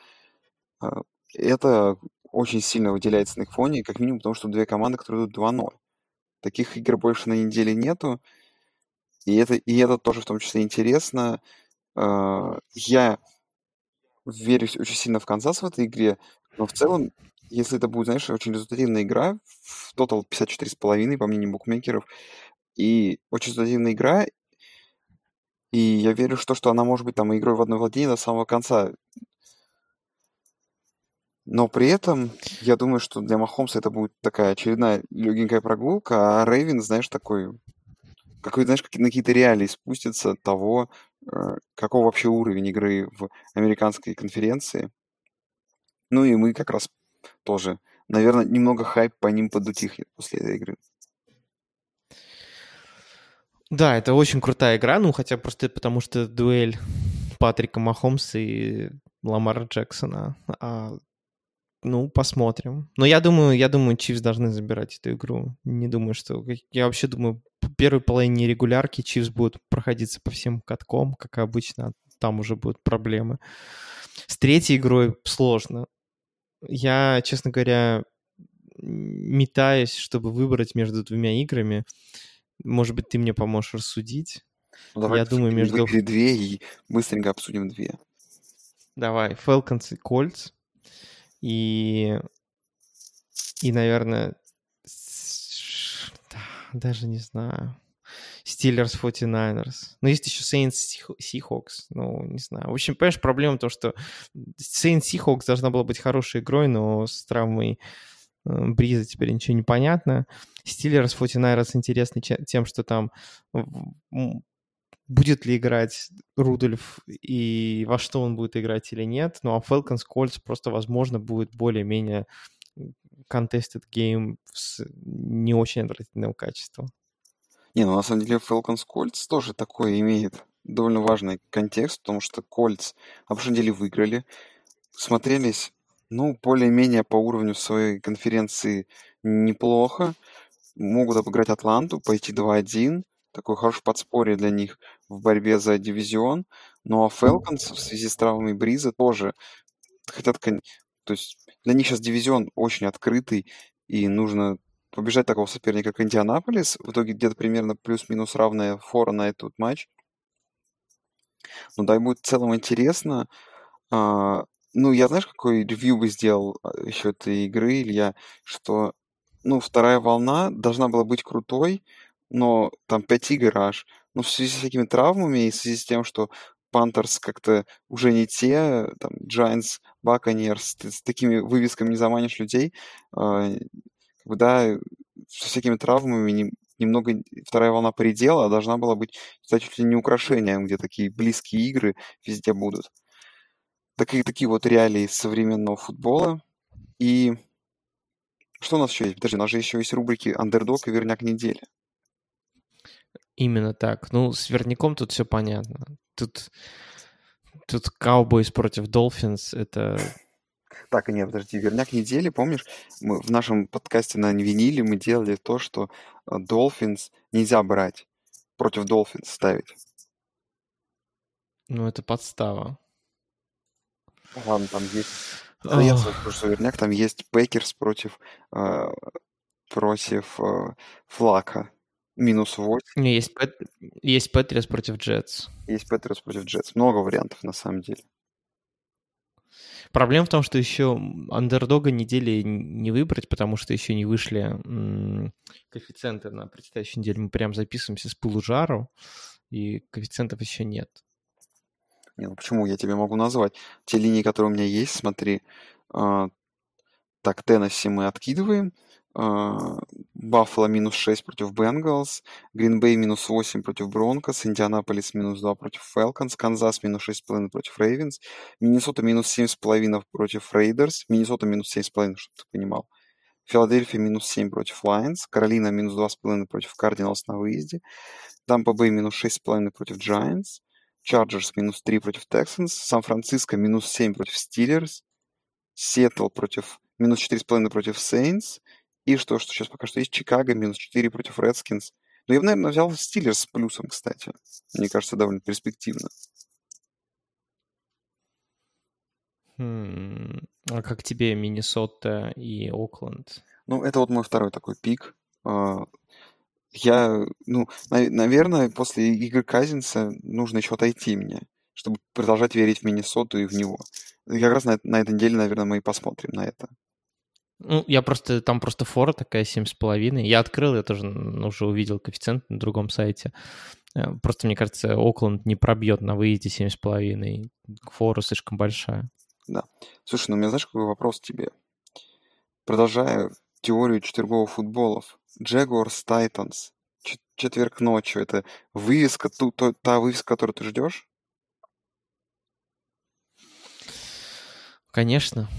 а, это очень сильно выделяется на их фоне, как минимум потому, что две команды, которые идут 2-0. Таких игр больше на неделе нету. И это, и это тоже в том числе интересно. А, Я верю очень сильно в Канзас в этой игре, но в целом, если это будет, знаешь, очень результативная игра, в тотал 54,5, по мнению букмекеров, и очень результативная игра, и я верю в то, что она может быть там игрой в одно владение до самого конца. Но при этом, я думаю, что для Махомса это будет такая очередная легенькая прогулка, а Рейвен, знаешь, такой, какой, знаешь, какие- на какие-то реалии спустится того, э, какой вообще уровень игры в американской конференции. Ну и мы как раз тоже, наверное, немного хайп по ним подутихнет после этой игры. Да, это очень крутая игра, ну хотя просто потому, что дуэль Патрика Махомса и Ламара Джексона. А ну, посмотрим. Но я думаю, я думаю, Чивс должны забирать эту игру. Не думаю, что... Я вообще думаю, по первой половине регулярки Чивс будут проходиться по всем каткам, как обычно. Там уже будут проблемы. С третьей игрой сложно. Я, честно говоря, метаюсь, чтобы выбрать между двумя играми. Может быть, ты мне поможешь рассудить. Ну, давай Я думаю, между... две и быстренько обсудим две. Давай, Falcons и Colts. И, и наверное, даже не знаю. Steelers 49ers. Но есть еще Saints Seah- Seahawks. Ну, не знаю. В общем, понимаешь, проблема в том, что Saints Seahawks должна была быть хорошей игрой, но с травмой э, Бриза теперь ничего не понятно. Steelers 49ers интересны тем, что там будет ли играть Рудольф и во что он будет играть или нет. Ну а Falcons Colts просто, возможно, будет более-менее contested game с не очень отвратительного качества. Не, ну на самом деле Falcons Colts тоже такой имеет довольно важный контекст, потому что Colts на прошлой неделе выиграли, смотрелись, ну, более-менее по уровню своей конференции неплохо, могут обыграть Атланту, пойти 2-1, такое хорошее подспорье для них в борьбе за дивизион, ну а Falcons в связи с травмой Бриза тоже хотят, то есть для них сейчас дивизион очень открытый, и нужно побежать такого соперника, как Индианаполис. В итоге где-то примерно плюс-минус равная фора на этот матч. Ну, да, и будет в целом интересно. А, ну, я знаешь, какой ревью бы сделал а, еще этой игры, Илья, что, ну, вторая волна должна была быть крутой, но там 5 игр аж. Но в связи с всякими травмами и в связи с тем, что Пантерс как-то уже не те, там, Giants, Buccaneers, ты с такими вывесками не заманишь людей, а, как бы, да, со всякими травмами не- немного вторая волна поредела, а должна была быть, кстати, чуть ли не украшением, где такие близкие игры везде будут. Такие, такие вот реалии современного футбола. И что у нас еще есть? Подожди, у нас же еще есть рубрики «Андердог» и «Верняк недели». Именно так. Ну, с верняком тут все понятно. Тут, тут Cowboys против Dolphins — это Так, нет, подожди, «Верняк недели», помнишь, мы в нашем подкасте на виниле мы делали то, что э, Dolphins нельзя брать, против Dolphins ставить. ну, это подстава. Ладно, там есть Да я скажу, что верняк там есть Пекерс против, э, против э, Флака. Минус 8. не, есть, Пэт- есть Патриос против Джетс. Есть Петерс против Джетс. Много вариантов на самом деле. Проблема в том, что еще андердога недели не выбрать, потому что еще не вышли коэффициенты на предстоящей неделе. Мы прям записываемся с пылу жару, и коэффициентов еще нет. Не, ну почему? Я тебе могу назвать. Те линии, которые у меня есть, смотри. э, так, Теннесси мы откидываем. Баффало минус 6 против Бенгалс. Гринбей минус 8 против Бронкос. Индианаполис минус 2 против Фелконс. Канзас минус 6,5 против Рейвенс. Миннесота минус 7,5 против Рейдерс. Миннесота минус 7,5, чтобы ты понимал. Филадельфия минус 7 против Лайонс. Каролина минус 2,5 против Кардиналс на выезде. Тампа Бэй минус 6,5 против Giants. Чарджерс минус 3 против Texans. Сан-Франциско минус 7 против Стиллерс. Сиэтл против минус 4,5 против Сейнс. И что, что сейчас пока что есть Чикаго минус 4 против Редскинс. Ну, я бы, наверное, взял Стиллерс с плюсом, кстати. Мне кажется, довольно перспективно. Хм, А как тебе Миннесота и Окленд? Ну, это вот мой второй такой pick. А, Я, ну, на- наверное, после игры Казинца нужно еще отойти мне, чтобы продолжать верить в Миннесоту и в него. И как раз на, на этой неделе, наверное, мы и посмотрим на это. Ну, я просто, там просто фора такая 7,5. Я открыл, я тоже уже увидел коэффициент на другом сайте. Э, Просто, мне кажется, Окленд не пробьет на выезде 7,5. Фора слишком большая. Да. Слушай, ну у меня знаешь, какой вопрос тебе? Продолжая теорию четверговых футболов. Jaguars Titans. Четверг ночью. Это вывеска, ту, то- та вывеска, которую ты ждешь? Конечно.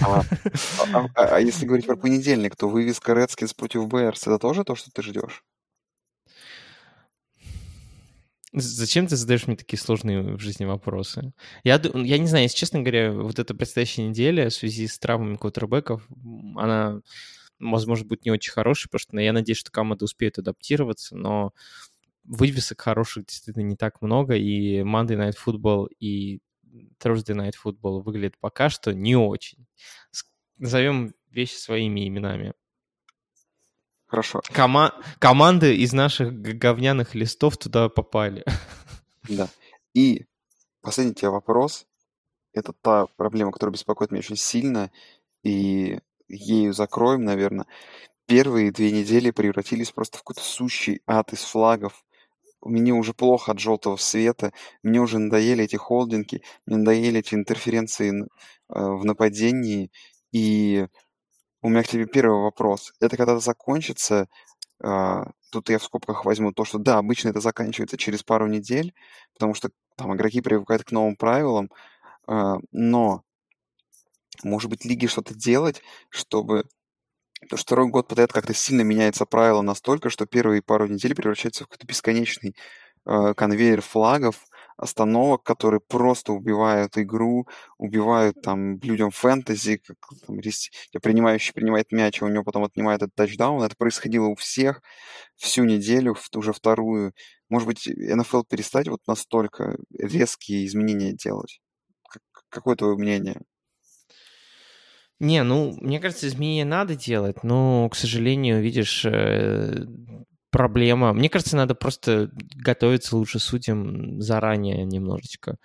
А, а- а- если говорить про понедельник, то вывеска Redskins против Bears. Это тоже то, что ты ждешь? Зачем ты задаешь мне такие сложные в жизни вопросы? Я, я не знаю, если честно говоря, вот эта предстоящая неделя в связи с травмами квотербеков, она, возможно, будет не очень хорошей, потому что я надеюсь, что команда успеет адаптироваться, но вывесок хороших действительно не так много, и Monday Night Football и Thursday Night Football выглядит пока что не очень. Назовем вещи своими именами. Хорошо. Кома- команды из наших говняных листов туда попали. Да. И последний тебе вопрос. Это та проблема, которая беспокоит меня очень сильно, и ею закроем, наверное. Первые две недели превратились просто в какой-то сущий ад из флагов. Мне уже плохо от желтого света, мне уже надоели эти холдинги, мне надоели эти интерференции э, в нападении, и у меня к тебе первый вопрос. Это когда закончится, а, тут я в скобках возьму то, что да, обычно это заканчивается через пару недель, потому что там игроки привыкают к новым правилам, а, но может быть лиги что-то делать, чтобы Потому что второй год подряд как-то сильно меняется правило настолько, что первые пару недель превращаются в какой-то бесконечный э, конвейер флагов, остановок, которые просто убивают игру, убивают там людям фэнтези, как там, принимающий принимает мяч, а у него потом отнимает этот тачдаун. Это происходило у всех всю неделю, уже вторую. Может быть, НФЛ перестать вот настолько резкие изменения делать? Какое твое мнение? Не, ну, мне кажется, изменения надо делать, но, к сожалению, видишь, э, проблема. Мне кажется, надо просто готовиться лучше судьям заранее немножечко.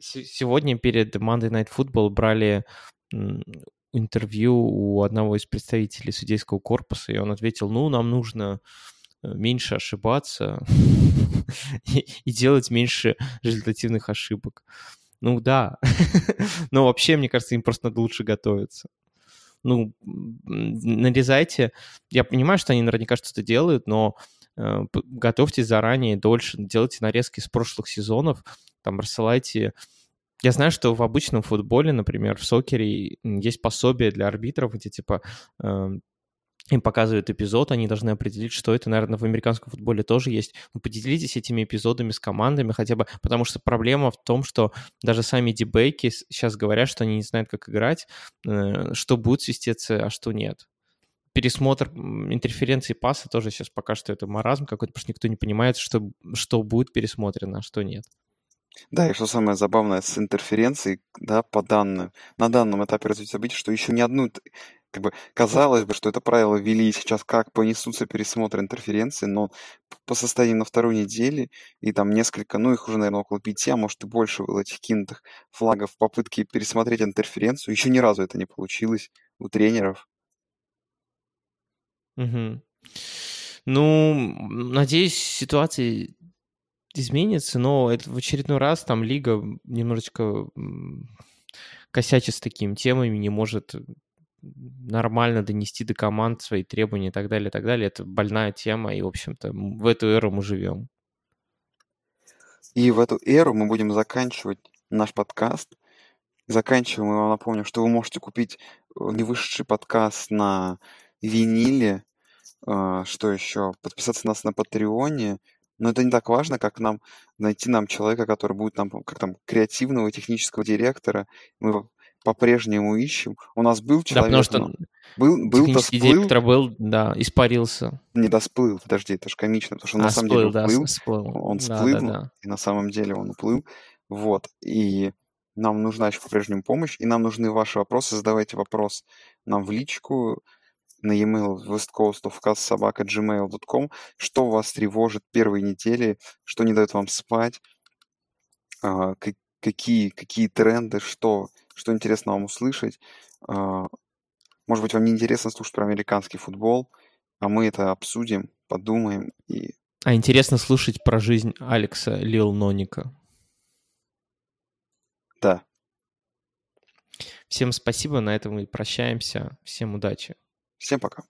Сегодня перед Monday Night Football брали интервью у одного из представителей судейского корпуса, и он ответил, ну, нам нужно э, меньше ошибаться и делать меньше результативных ошибок. Ну да, но вообще, мне кажется, им просто надо лучше готовиться. Ну, нарезайте. Я понимаю, что они наверняка что-то делают, но э, готовьте заранее, дольше, делайте нарезки с прошлых сезонов, там рассылайте. Я знаю, что в обычном футболе, например, в сокере есть пособие для арбитров, где типа э, им показывают эпизод, они должны определить, что это, наверное, в американском футболе тоже есть. Ну, поделитесь этими эпизодами с командами хотя бы, потому что проблема в том, что даже сами дебейки сейчас говорят, что они не знают, как играть, э, что будет свистеться, а что нет. Пересмотр интерференции паса тоже сейчас пока что это маразм какой-то, потому что никто не понимает, что, что будет пересмотрено, а что нет. Да, и что самое забавное с интерференцией, да, по данным, на данном этапе развития событий, что еще ни одну как бы казалось бы, что это правило ввели сейчас как понесутся пересмотр интерференции, но по состоянию на второй неделе и там несколько, ну их уже, наверное, около пяти, а может и больше было этих кинутых флагов попытки пересмотреть интерференцию. Еще ни разу это не получилось у тренеров. Угу. Ну, надеюсь, ситуация изменится, но это в очередной раз там лига немножечко косячит с такими темами, не может нормально донести до команд свои требования и так далее, и так далее. Это больная тема, и, в общем-то, в эту эру мы живем. И в эту эру мы будем заканчивать наш подкаст. Заканчиваем, я вам напомню, что вы можете купить э, невышедший подкаст на виниле. А, что еще? Подписаться на нас на Патреоне. Но это не так важно, как нам найти нам человека, который будет нам, как там, креативного технического директора. Мы по-прежнему ищем. У нас был человек... Да, потому что был, был технический сплыл, директор был, да, испарился. Не досплыл, подожди, это же комично, потому что а, на самом сплыл, деле он да, сплыл, он сплыл, да, да, да. и на самом деле он уплыл. Вот, и нам нужна еще по-прежнему помощь, и нам нужны ваши вопросы. Задавайте вопрос нам в личку на e-mail westcoastofcastsobaka.gmail.com Что вас тревожит первые недели, что не дает вам спать, а, какие, какие тренды, что что интересно вам услышать. А, может быть, вам не интересно слушать про американский футбол, а мы это обсудим, подумаем и... А интересно слушать про жизнь Алекса Лил Ноника. Да. Всем спасибо, на этом мы прощаемся. Всем удачи. Всем пока.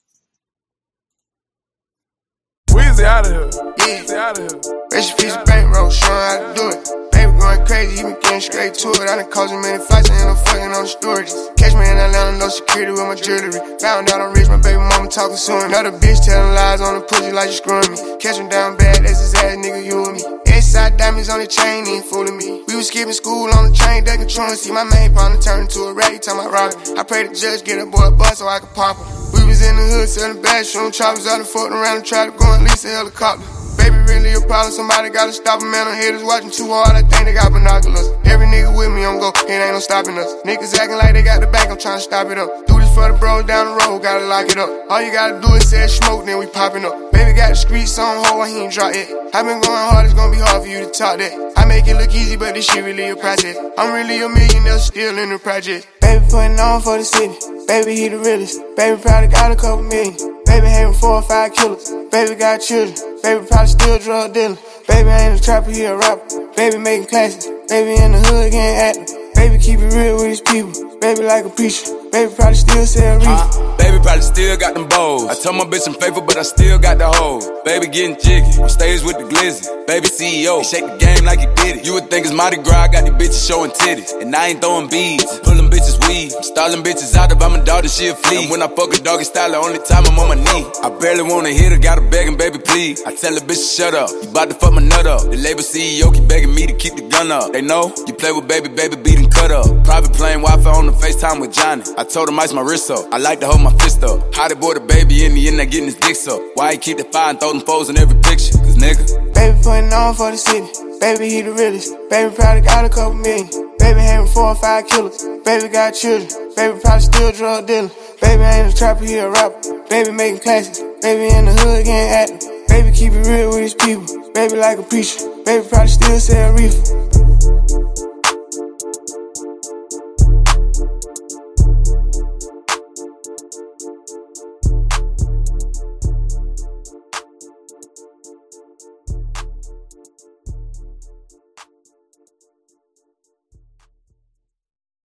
Weezy out of here. Yeah. Out of here. Rest piece of bankroll, showing how to do it. Going crazy, you been getting straight to it. I done caused you many fights, I'm fucking on storage. Catch me in Atlanta, no security with my jewelry. Found out I'm rich, my baby mama talking soon. Another bitch telling lies on the pussy like you screwing me. Catch him down bad, that's his ass nigga, you and me. S-side diamonds on the chain, ain't fooling me. We was skipping school on the train, they controlling. See my main partner turn into a rat, time I rob. I pray the judge get a boy a bus so I can pop him. We was in the hood selling bathroom choppers out and fucking around and try to go and lease a helicopter. Baby, really a problem. Somebody gotta stop him, man. I'm haters watching too hard. I think they got binoculars. Every nigga with me, I'm go. It ain't no stopping us. Niggas acting like they got the back. I'm trying to stop it up. Do this for the bros down the road. Gotta lock it up. All you gotta do is say smoke, then we popping up. Baby got the streets on hold. He ain't drop it. I been going hard. It's gonna be hard for you to talk that. I make it look easy, but this shit really a process. I'm really a millionaire, still in the project. Baby putting on for the city. Baby, he the realest. Baby probably got a couple million. Baby having four or five killers. Baby got children. Baby probably still drug dealer. Baby ain't a trapper, he a rapper. Baby making classes. Baby in the hood getting active. Baby keep it real with these people. Baby like a preacher. Baby probably still sell reefer. Uh, baby probably still got them bows. I told my bitch I'm faithful, but I still got the hoe. Baby getting jiggy. On stage with the glizzy. Baby CEO. He shake the game like he did it. You would think it's Mardi Gras. I got these bitches showing titties. And I ain't throwing beads. Pulling bitches weed. I'm stalling bitches out if I'm a she a flea. And when I fuck a doggy style, the only time I'm on my knee. I barely wanna hit her, gotta begging, baby, please. I tell the bitch shut up. You bout to fuck my nut up. The label CEO keep begging me to keep the gun up. They know you play with baby, baby, beating cut up. Private plane, Wi Fi on the FaceTime with Johnny. I told him ice my wrist up. I like to hold my fist up. How they boy the baby in the end, they getting his dicks up. Why he keep the fire and throw them foes in every picture? Cause nigga. Baby putting on for the city. Baby, he the realest. Baby probably got a couple million. Baby having four or five killers. Baby got children. Baby probably still drug dealer. Baby ain't a trapper, he a rapper. Baby making classes. Baby in the hood getting active. Baby keep it real with his people. Baby like a preacher. Baby probably still sell reefer.